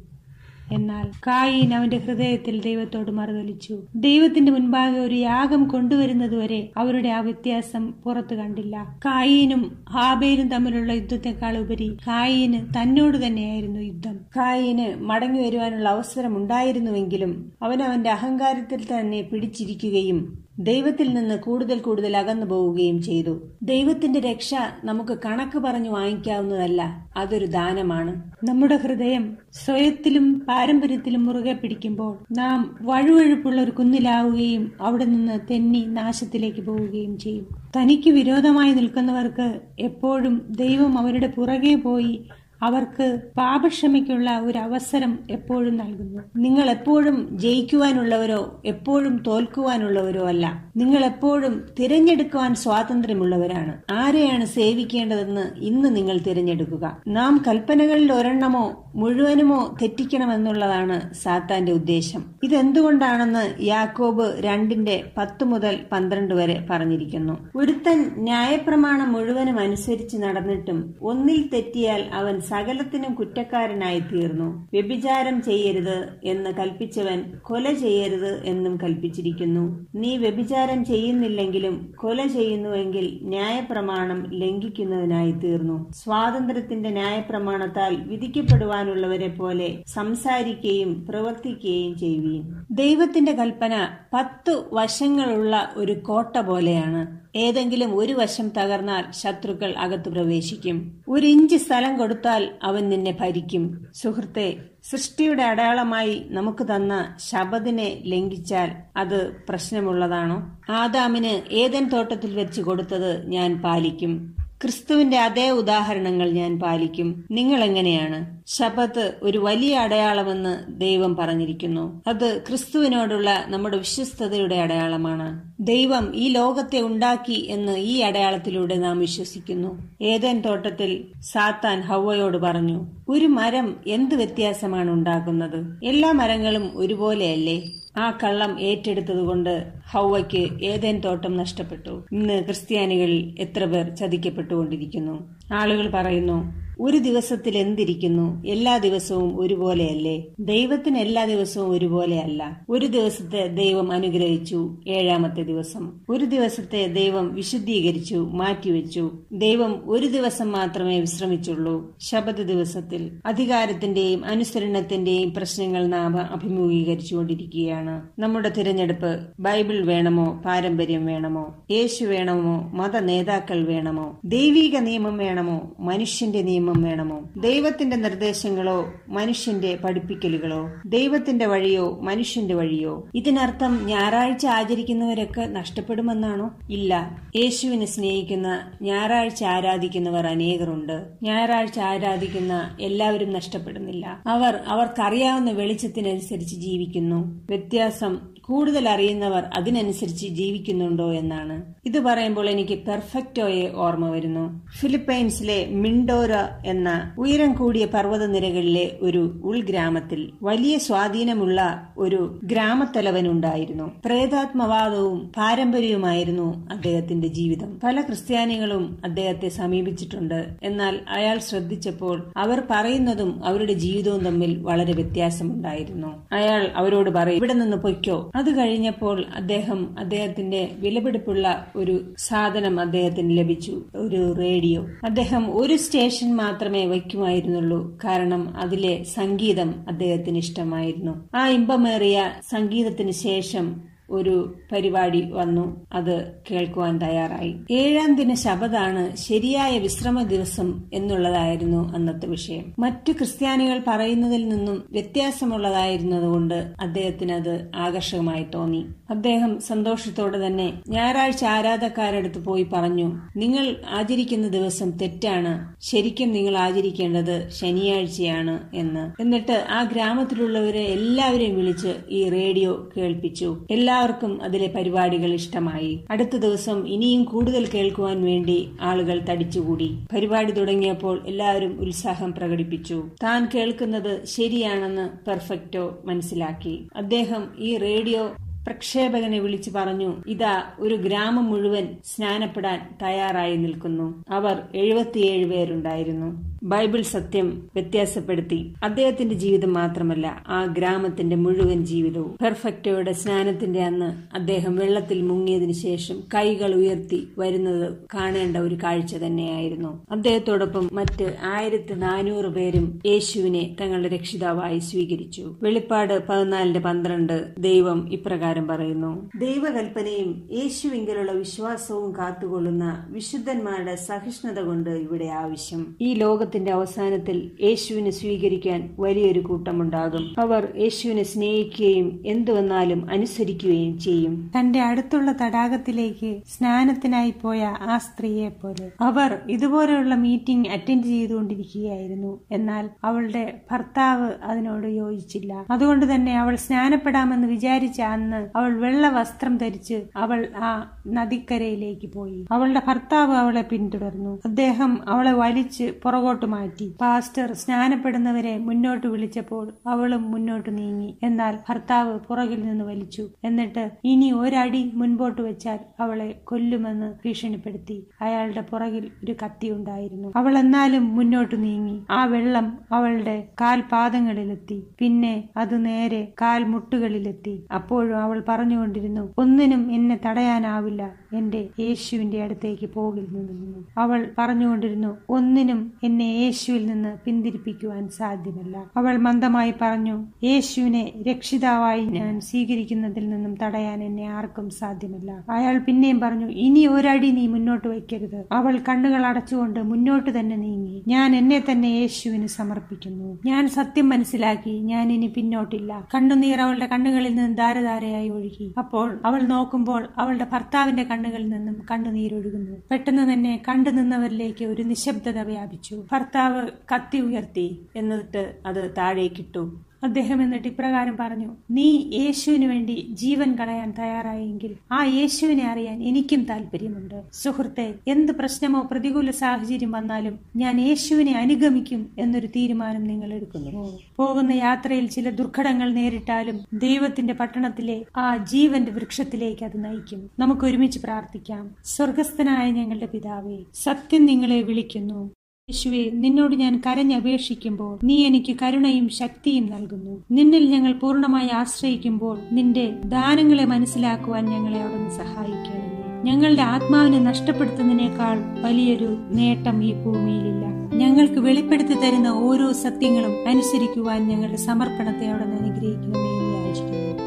എന്നാൽ കായീൻ അവന്റെ ഹൃദയത്തിൽ ദൈവത്തോട് മറുതലിച്ചു. ദൈവത്തിന്റെ മുൻപാകെ ഒരു യാഗം കൊണ്ടുവരുന്നതുവരെ അവരുടെ ആ വ്യത്യാസം പുറത്തു കണ്ടില്ല. കായീനും ഹാബേലും തമ്മിലുള്ള യുദ്ധത്തെക്കാൾ ഉപരി കായീന് തന്നോട് തന്നെയായിരുന്നു യുദ്ധം. കായീന് മടങ്ങി വരുവാനുള്ള അവസരം ഉണ്ടായിരുന്നുവെങ്കിലും അവൻ അവന്റെ അഹങ്കാരത്തിൽ തന്നെ പിടിച്ചിരിക്കുകയും ദൈവത്തിൽ നിന്ന് കൂടുതൽ കൂടുതൽ അകന്നു പോവുകയും ചെയ്തു. ദൈവത്തിന്റെ രക്ഷ നമുക്ക് കണക്ക് പറഞ്ഞു വാങ്ങിക്കാവുന്നതല്ല അതൊരു ദാനമാണ്. നമ്മുടെ ഹൃദയം സ്വയത്തിലും പാരമ്പര്യത്തിലും മുറുകെ പിടിക്കുമ്പോൾ നാം വഴുവഴുപ്പുള്ള ഒരു കുന്നിലാവുകയും അവിടെ നിന്ന് തെന്നി നാശത്തിലേക്ക് പോവുകയും ചെയ്യും. തനിക്ക് വിരോധമായി നിൽക്കുന്നവർക്ക് എപ്പോഴും ദൈവം അവരുടെ പുറകെ പോയി അവർക്ക് പാപക്ഷമയ്ക്കുള്ള ഒരു അവസരം എപ്പോഴും നൽകുന്നു. നിങ്ങൾ എപ്പോഴും ജയിക്കുവാനുള്ളവരോ എപ്പോഴും തോൽക്കുവാനുള്ളവരോ അല്ല. നിങ്ങൾ എപ്പോഴും തിരഞ്ഞെടുക്കുവാൻ സ്വാതന്ത്ര്യമുള്ളവരാണ്. ആരെയാണ് സേവിക്കേണ്ടതെന്ന് ഇന്ന് നിങ്ങൾ തിരഞ്ഞെടുക്കുക? നാം കൽപ്പനകളിൽ ഒരെണ്ണമോ മുഴുവനുമോ തെറ്റിക്കണമെന്നുള്ളതാണ് സാത്താന്റെ ഉദ്ദേശം. ഇതെന്തുകൊണ്ടാണെന്ന് യാക്കോബ് രണ്ടിന്റെ പത്ത് മുതൽ പന്ത്രണ്ട് വരെ പറഞ്ഞിരിക്കുന്നു. ഒരുത്തൻ ന്യായപ്രമാണം മുഴുവനും അനുസരിച്ച് നടന്നിട്ടും ഒന്നിൽ തെറ്റിയാൽ അവൻ സകലത്തിനും കുറ്റക്കാരനായി തീർന്നു വ്യഭിചാരം ചെയ്യരുത് എന്ന് കൽപ്പിച്ചവൻ കൊല ചെയ്യരുത് എന്നും കൽപ്പിച്ചിരിക്കുന്നു. നീ വ്യഭിചാരം ചെയ്യുന്നില്ലെങ്കിലും കൊല ചെയ്യുന്നുവെങ്കിൽ ന്യായപ്രമാണം ലംഘിക്കുന്നതിനായി തീർന്നു സ്വാതന്ത്ര്യത്തിന്റെ ന്യായപ്രമാണത്താൽ വിധിക്കപ്പെടുവാനുള്ളവരെ പോലെ സംസാരിക്കുകയും പ്രവർത്തിക്കുകയും ചെയ്യുകയും ദൈവത്തിന്റെ കൽപ്പന പത്തു വശങ്ങളുള്ള ഒരു കോട്ട പോലെയാണ്. ഏതെങ്കിലും ഒരു വശം തകർന്നാൽ ശത്രുക്കൾ അകത്ത് പ്രവേശിക്കും. ഒരു ഇഞ്ച് സ്ഥലം കൊടുത്താൽ അവൻ നിന്നെ ഭരിക്കും. സുഹൃത്തെ സൃഷ്ടിയുടെ അടയാളമായി നമുക്ക് തന്ന ശബദിനെ ലംഘിച്ചാൽ അത് പ്രശ്നമുള്ളതാണോ? ആദാമിന് ഏതൻ തോട്ടത്തിൽ വെച്ച് കൊടുത്തത് ഞാൻ പാലിക്കും. ക്രിസ്തുവിന്റെ അതേ ഉദാഹരണങ്ങൾ ഞാൻ പാലിക്കും. നിങ്ങൾ എങ്ങനെയാണ് ശപത്ത് ഒരു വലിയ അടയാളമെന്ന് ദൈവം പറഞ്ഞിരിക്കുന്നു. അത് ക്രിസ്തുവിനോടുള്ള നമ്മുടെ വിശ്വസ്തതയുടെ അടയാളമാണ്. ദൈവം ഈ ലോകത്തെ ഉണ്ടാക്കി എന്ന് ഈ അടയാളത്തിലൂടെ നാം വിശ്വസിക്കുന്നു. ഏതൻ തോട്ടത്തിൽ സാത്താൻ ഹവയോട് പറഞ്ഞു ഒരു മരം എന്ത് വ്യത്യാസമാണ് ഉണ്ടാക്കുന്നത്? എല്ലാ മരങ്ങളും ഒരുപോലെയല്ലേ? ആ കള്ളം ഏറ്റെടുത്തതുകൊണ്ട് ഹൗവയ്ക്ക് ഏതേൻ തോട്ടം നഷ്ടപ്പെട്ടു. ഇന്ന് ക്രിസ്ത്യാനികളിൽ എത്ര പേർ ചതിക്കപ്പെട്ടുകൊണ്ടിരിക്കുന്നു? ആളുകൾ പറയുന്നു ഒരു ദിവസത്തിൽ എന്തിരിക്കുന്നു? എല്ലാ ദിവസവും ഒരുപോലെയല്ലേ? ദൈവത്തിന് എല്ലാ ദിവസവും ഒരുപോലെയല്ല. ഒരു ദിവസത്തെ ദൈവം അനുഗ്രഹിച്ചു ഏഴാമത്തെ ദിവസം. ഒരു ദിവസത്തെ ദൈവം വിശുദ്ധീകരിച്ചു മാറ്റിവെച്ചു. ദൈവം ഒരു ദിവസം മാത്രമേ വിശ്രമിച്ചുള്ളൂ. ശബദ ദിവസത്തിൽ അധികാരത്തിന്റെയും അനുസരണത്തിന്റെയും പ്രശ്നങ്ങൾ നാം അഭിമുഖീകരിച്ചുകൊണ്ടിരിക്കുകയാണ്. നമ്മുടെ തിരഞ്ഞെടുപ്പ് ബൈബിൾ വേണമോ? പാരമ്പര്യം വേണമോ? യേശു വേണമോ? മത നേതാക്കൾ വേണമോ? ദൈവിക നിയമം വേണമോ? മനുഷ്യന്റെ നിയമം വേണമോ? ദൈവത്തിന്റെ നിർദ്ദേശങ്ങളോ മനുഷ്യന്റെ പഠിപ്പിക്കലുകളോ? ദൈവത്തിന്റെ വഴിയോ മനുഷ്യന്റെ വഴിയോ? ഇതിനർത്ഥം ഞായറാഴ്ച ആചരിക്കുന്നവരൊക്കെ നഷ്ടപ്പെടുമെന്നാണോ? ഇല്ല. യേശുവിനെ സ്നേഹിക്കുന്ന ഞായറാഴ്ച ആരാധിക്കുന്നവർ അനേകരുണ്ട്. ഞായറാഴ്ച ആരാധിക്കുന്ന എല്ലാവരും നഷ്ടപ്പെടുന്നില്ല. അവർ അവർക്കറിയാവുന്ന വെളിച്ചത്തിനനുസരിച്ച് ജീവിക്കുന്നു. വ്യത്യാസം കൂടുതൽ അറിയുന്നവർ അതിനനുസരിച്ച് ജീവിക്കുന്നുണ്ടോ എന്നാണ്. ഇത് പറയുമ്പോൾ എനിക്ക് പെർഫെക്റ്റോയെ ഓർമ്മ വരുന്നു. ഫിലിപ്പൈൻസിലെ മിൻഡോര എന്ന ഉയരം കൂടിയ പർവതനിരകളിലെ ഒരു ഉൾഗ്രാമത്തിൽ വലിയ സ്വാധീനമുള്ള ഒരു ഗ്രാമത്തലവൻ ഉണ്ടായിരുന്നു പ്രേതാത്മവാദവും പാരമ്പര്യവുമായിരുന്നു അദ്ദേഹത്തിന്റെ ജീവിതം. പല ക്രിസ്ത്യാനികളും അദ്ദേഹത്തെ സമീപിച്ചിട്ടുണ്ട്. എന്നാൽ അയാൾ ശ്രദ്ധിച്ചപ്പോൾ അവർ പറയുന്നതും അവരുടെ ജീവിതവും തമ്മിൽ വളരെ വ്യത്യാസമുണ്ടായിരുന്നു. അയാൾ അവരോട് പറയും ഇവിടെ നിന്ന് പൊയ്ക്കോ. അത് കഴിഞ്ഞപ്പോൾ അദ്ദേഹം അദ്ദേഹത്തിന്റെ വിലപിടിപ്പുള്ള ഒരു സാധനം അദ്ദേഹത്തിന് ലഭിച്ചു ഒരു റേഡിയോ. അദ്ദേഹം ഒരു സ്റ്റേഷൻ മാത്രമേ വയ്ക്കുമായിരുന്നുള്ളൂ. കാരണം അതിലെ സംഗീതം അദ്ദേഹത്തിന് ഇഷ്ടമായിരുന്നു. ആ ഇമ്പമേറിയ സംഗീതത്തിന് ശേഷം ഒരു പരിപാടി വന്നു. അത് കേൾക്കുവാൻ തയ്യാറായി. ഏഴാം ദിന ശബദാണ് ശരിയായ വിശ്രമ ദിവസം എന്നുള്ളതായിരുന്നു അന്നത്തെ വിഷയം. മറ്റു ക്രിസ്ത്യാനികൾ പറയുന്നതിൽ നിന്നും വ്യത്യാസമുള്ളതായിരുന്നതുകൊണ്ട് അദ്ദേഹത്തിന് അത് ആകർഷകമായി തോന്നി. അദ്ദേഹം സന്തോഷത്തോടെ തന്നെ ഞായറാഴ്ച ആരാധക്കാരടുത്ത് പോയി പറഞ്ഞു നിങ്ങൾ ആചരിക്കുന്ന ദിവസം തെറ്റാണ്. ശരിക്കും നിങ്ങൾ ആചരിക്കേണ്ടത് ശനിയാഴ്ചയാണ് എന്ന്. എന്നിട്ട് ആ ഗ്രാമത്തിലുള്ളവരെ എല്ലാവരെയും വിളിച്ച് ഈ റേഡിയോ കേൾപ്പിച്ചു. എല്ലാ എല്ലാവർക്കും അതിലെ പരിപാടികൾ ഇഷ്ടമായി. അടുത്ത ദിവസം ഇനിയും കൂടുതൽ കേൾക്കുവാൻ വേണ്ടി ആളുകൾ തടിച്ചുകൂടി. പരിപാടി തുടങ്ങിയപ്പോൾ എല്ലാവരും ഉത്സാഹം പ്രകടിപ്പിച്ചു. താൻ കേൾക്കുന്നത് ശരിയാണെന്ന് പെർഫെക്റ്റോ മനസ്സിലാക്കി. അദ്ദേഹം ഈ റേഡിയോ പ്രക്ഷേപകനെ വിളിച്ചു പറഞ്ഞു ഇതാ ഒരു ഗ്രാമം മുഴുവൻ സ്നാനപ്പെടാൻ തയ്യാറായി നിൽക്കുന്നു. അവർ എഴുപത്തിയേഴ് പേരുണ്ടായിരുന്നു. ബൈബിൾ സത്യം വ്യത്യാസപ്പെടുത്തി. അദ്ദേഹത്തിന്റെ ജീവിതം മാത്രമല്ല ആ ഗ്രാമത്തിന്റെ മുഴുവൻ ജീവിതവും. പെർഫെക്റ്റോയുടെ സ്നാനത്തിന്റെ അന്ന് അദ്ദേഹം വെള്ളത്തിൽ മുങ്ങിയതിനു ശേഷം കൈകൾ ഉയർത്തി വരുന്നത് കാണേണ്ട ഒരു കാഴ്ച തന്നെയായിരുന്നു. അദ്ദേഹത്തോടൊപ്പം മറ്റ് ആയിരത്തി നാനൂറ് പേരും യേശുവിനെ തങ്ങളുടെ രക്ഷിതാവായി സ്വീകരിച്ചു. വെളിപ്പാട് പതിനാലിന്റെ പന്ത്രണ്ട് ദൈവം ഇപ്രകാരം പറയുന്നു ദൈവകൽപ്പനയും യേശുവിങ്കലുള്ള വിശ്വാസവും കാത്തുകൊള്ളുന്ന വിശുദ്ധന്മാരുടെ സഹിഷ്ണുത കൊണ്ട് ഇവിടെ ആവശ്യം. ഈ ലോകത്തിന്റെ അവസാനത്തിൽ യേശുവിനെ സ്വീകരിക്കാൻ വലിയൊരു കൂട്ടമുണ്ടാകും. അവർ യേശുവിനെ സ്നേഹിക്കുകയും എന്തു വന്നാലും അനുസരിക്കുകയും ചെയ്യും. തന്റെ അടുത്തുള്ള തടാകത്തിലേക്ക് സ്നാനത്തിനായി പോയ ആ സ്ത്രീയെ പോലെ അവർ ഇതുപോലെയുള്ള മീറ്റിംഗ് അറ്റൻഡ് ചെയ്തുകൊണ്ടിരിക്കുകയായിരുന്നു. എന്നാൽ അവളുടെ ഭർത്താവ് അതിനോട് യോജിച്ചില്ല. അതുകൊണ്ട് തന്നെ അവൾ സ്നാനപ്പെടാമെന്ന് വിചാരിച്ച അന്ന് അവൾ വെള്ള വസ്ത്രം ധരിച്ച് അവൾ ആ നദിക്കരയിലേക്ക് പോയി. അവളുടെ ഭർത്താവ് അവളെ പിന്തുടർന്നു. അദ്ദേഹം അവളെ വലിച്ച് പുറകോട്ട് മാറ്റി. പാസ്റ്റർ സ്നാനപ്പെടുന്നവരെ മുന്നോട്ട് വിളിച്ചപ്പോൾ അവളും മുന്നോട്ട് നീങ്ങി. എന്നാൽ ഭർത്താവ് പുറകിൽ നിന്ന് വലിച്ചു. എന്നിട്ട് ഇനി ഒരടി മുൻപോട്ട് വെച്ചാൽ അവളെ കൊല്ലുമെന്ന് ഭീഷണിപ്പെടുത്തി. അയാളുടെ പുറകിൽ ഒരു കത്തി ഉണ്ടായിരുന്നു. അവൾ എന്നാലും മുന്നോട്ട് നീങ്ങി. ആ വെള്ളം അവളുടെ കാൽപാദങ്ങളിലെത്തി. പിന്നെ അത് നേരെ കാൽമുട്ടുകളിലെത്തി. അപ്പോഴും അവൾ പറഞ്ഞുകൊണ്ടിരുന്നു ഒന്നിനും എന്നെ തടയാനാവില്ല. എന്റെ യേശുവിന്റെ അടുത്തേക്ക് പോകിൽ നിന്നു. അവൾ പറഞ്ഞുകൊണ്ടിരുന്നു ഒന്നിനും എന്നെ യേശുവിൽ നിന്ന് പിന്തിരിപ്പിക്കുവാൻ സാധ്യമല്ല. അവൾ മന്ദമായി പറഞ്ഞു യേശുവിനെ രക്ഷിതാവായി ഞാൻ സ്വീകരിക്കുന്നതിൽ നിന്നും തടയാൻ എന്നെ ആർക്കും സാധ്യമല്ല. അയാൾ പിന്നെയും പറഞ്ഞു ഇനി ഒരടി നീ മുന്നോട്ട് വയ്ക്കരുത്. അവൾ കണ്ണുകൾ അടച്ചുകൊണ്ട് മുന്നോട്ട് തന്നെ നീങ്ങി. ഞാൻ എന്നെ തന്നെ യേശുവിന് സമർപ്പിക്കുന്നു. ഞാൻ സത്യം മനസ്സിലാക്കി. ഞാൻ ഇനി പിന്നോട്ടില്ല. കണ്ണുനീർ അവളുടെ കണ്ണുകളിൽ നിന്ന് ധാരധാരയായി ഒഴുകി. അപ്പോൾ അവൾ നോക്കുമ്പോൾ അവളുടെ ഭർത്താവിന്റെ കണ്ണുകളിൽ നിന്നും കണ്ണുനീരൊഴുകുന്നു. പെട്ടെന്ന് തന്നെ കണ്ടു നിന്നവരിലേക്ക് ഒരു നിശബ്ദത വ്യാപിച്ചു. ഭർത്താവ് കത്തി ഉയർത്തി. എന്നിട്ട് അത് താഴേക്കിട്ടു. അദ്ദേഹം എന്നിട്ട് ഇപ്രകാരം പറഞ്ഞു നീ യേശുവിന് വേണ്ടി ജീവൻ കളയാൻ തയ്യാറായെങ്കിൽ ആ യേശുവിനെ അറിയാൻ എനിക്കും താല്പര്യമുണ്ട് സുഹൃത്തെ എന്ത് പ്രശ്നമോ പ്രതികൂല സാഹചര്യം വന്നാലും ഞാൻ യേശുവിനെ അനുഗമിക്കും എന്നൊരു തീരുമാനം നിങ്ങൾ എടുക്കുന്നു. പോകുന്ന യാത്രയിൽ ചില ദുർഘടങ്ങൾ നേരിട്ടാലും ദൈവത്തിന്റെ പട്ടണത്തിലെ ആ ജീവന്റെ വൃക്ഷത്തിലേക്ക് അത് നയിക്കും. നമുക്ക് ഒരുമിച്ച് പ്രാർത്ഥിക്കാം. സ്വർഗസ്ഥനായ ഞങ്ങളുടെ പിതാവേ സത്യം നിങ്ങളെ വിളിക്കുന്നു. യേശുവെ നിന്നോട് ഞാൻ കരഞ്ഞപേക്ഷിക്കുമ്പോൾ നീ എനിക്ക് കരുണയും ശക്തിയും നൽകുന്നു. നിന്നിൽ ഞങ്ങൾ പൂർണമായി ആശ്രയിക്കുമ്പോൾ നിന്റെ ദാനങ്ങളെ മനസ്സിലാക്കുവാൻ ഞങ്ങളെ അവിടുന്ന് സഹായിക്കണമേ. ഞങ്ങളുടെ ആത്മാവിനെ നഷ്ടപ്പെടുത്തുന്നതിനേക്കാൾ വലിയൊരു നേട്ടം ഈ ഭൂമിയിലില്ല. ഞങ്ങൾക്ക് വെളിപ്പെടുത്തി തരുന്ന ഓരോ സത്യങ്ങളും അനുസരിക്കുവാൻ ഞങ്ങളുടെ സമർപ്പണത്തെ അവിടെ നിന്ന് അനുഗ്രഹിക്കണമേ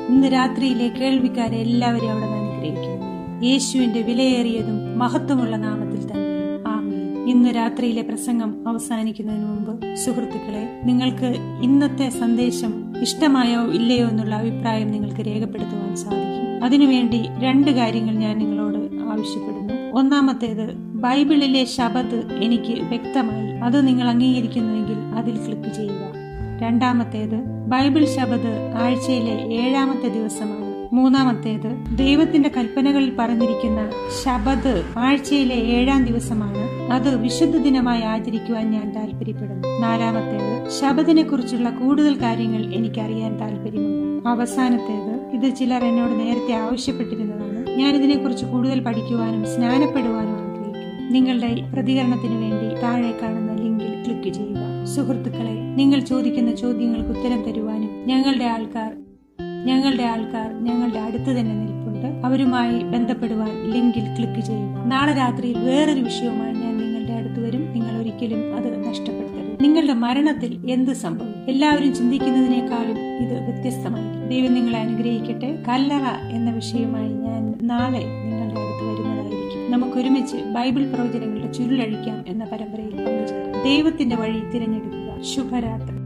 ഇന്ന് രാത്രിയിലെ കേൾവിക്കാരെ എല്ലാവരെയും അവിടെ നിന്ന് അനുഗ്രഹിക്കുന്നു യേശുവിന്റെ വിലയേറിയതും മഹത്വമുള്ള നാമത്തിൽ തന്നെ ഇന്ന് രാത്രിയിലെ പ്രസംഗം അവസാനിക്കുന്നതിന് മുമ്പ് സുഹൃത്തുക്കളെ നിങ്ങൾക്ക് ഇന്നത്തെ സന്ദേശം ഇഷ്ടമായോ ഇല്ലയോ എന്നുള്ള അഭിപ്രായം നിങ്ങൾക്ക് രേഖപ്പെടുത്തുവാൻ സാധിക്കും. അതിനുവേണ്ടി രണ്ട് കാര്യങ്ങൾ ഞാൻ നിങ്ങളോട് ആവശ്യപ്പെടുന്നു. ഒന്നാമത്തേത് ബൈബിളിലെ ശബദ് എനിക്ക് വ്യക്തമായി അത് നിങ്ങൾ അംഗീകരിക്കുന്നുവെങ്കിൽ അതിൽ ക്ലിക്ക് ചെയ്യുക. രണ്ടാമത്തേത് ബൈബിൾ ശബദ് ആഴ്ചയിലെ ഏഴാമത്തെ ദിവസമാണ്. മൂന്നാമത്തേത് ദൈവത്തിന്റെ കൽപ്പനകളിൽ പറഞ്ഞിരിക്കുന്ന ശബദ് ആഴ്ചയിലെ ഏഴാം ദിവസമാണ്. അത് വിശുദ്ധ ദിനമായി ആചരിക്കുവാൻ ഞാൻ താല്പര്യപ്പെടുന്നു നാലാമത്തേത് ശബദിനെ കുറിച്ചുള്ള കൂടുതൽ കാര്യങ്ങൾ എനിക്കറിയാൻ താല്പര്യമുണ്ട് അവസാനത്തേത് ഇത് ചിലർ എന്നോട് നേരത്തെ ആവശ്യപ്പെട്ടിരുന്നതാണ്. ഞാൻ ഇതിനെക്കുറിച്ച് കൂടുതൽ പഠിക്കുവാനും സ്നാനപ്പെടുവാനും ആഗ്രഹിക്കുന്നു. നിങ്ങളുടെ പ്രതികരണത്തിന് വേണ്ടി താഴെ കാണുന്ന ലിങ്കിൽ ക്ലിക്ക് ചെയ്യുക. സുഹൃത്തുക്കളെ നിങ്ങൾ ചോദിക്കുന്ന ചോദ്യങ്ങൾക്ക് ഉത്തരം തരുവാനും ഞങ്ങളുടെ ആൾക്കാർ ഞങ്ങളുടെ ആൾക്കാർ ഞങ്ങളുടെ അടുത്ത് തന്നെ നിൽപ്പുണ്ട്. അവരുമായി ബന്ധപ്പെടുവാൻ ലിങ്കിൽ ക്ലിക്ക് ചെയ്യുക നാളെ രാത്രി വേറൊരു വിഷയവുമായി ഞാൻ നിങ്ങളുടെ അടുത്ത് വരും. നിങ്ങൾ ഒരിക്കലും അത് നഷ്ടപ്പെടുത്തരുത്. നിങ്ങളുടെ മരണത്തിൽ എന്ത് സംഭവം എല്ലാവരും ചിന്തിക്കുന്നതിനേക്കാളും ഇത് വ്യത്യസ്തമായിരിക്കും. ദൈവം നിങ്ങളെ അനുഗ്രഹിക്കട്ടെ. കല്ലറ എന്ന വിഷയമായി ഞാൻ നാളെ നിങ്ങളുടെ അടുത്ത് വരുന്നതായിരിക്കും. നമുക്കൊരുമിച്ച് ബൈബിൾ പ്രവചനങ്ങളുടെ ചുരുളഴിക്കാം എന്ന പരമ്പരയിൽ ദൈവത്തിന്റെ വഴി തിരഞ്ഞെടുക്കുക. ശുഭരാത്രി.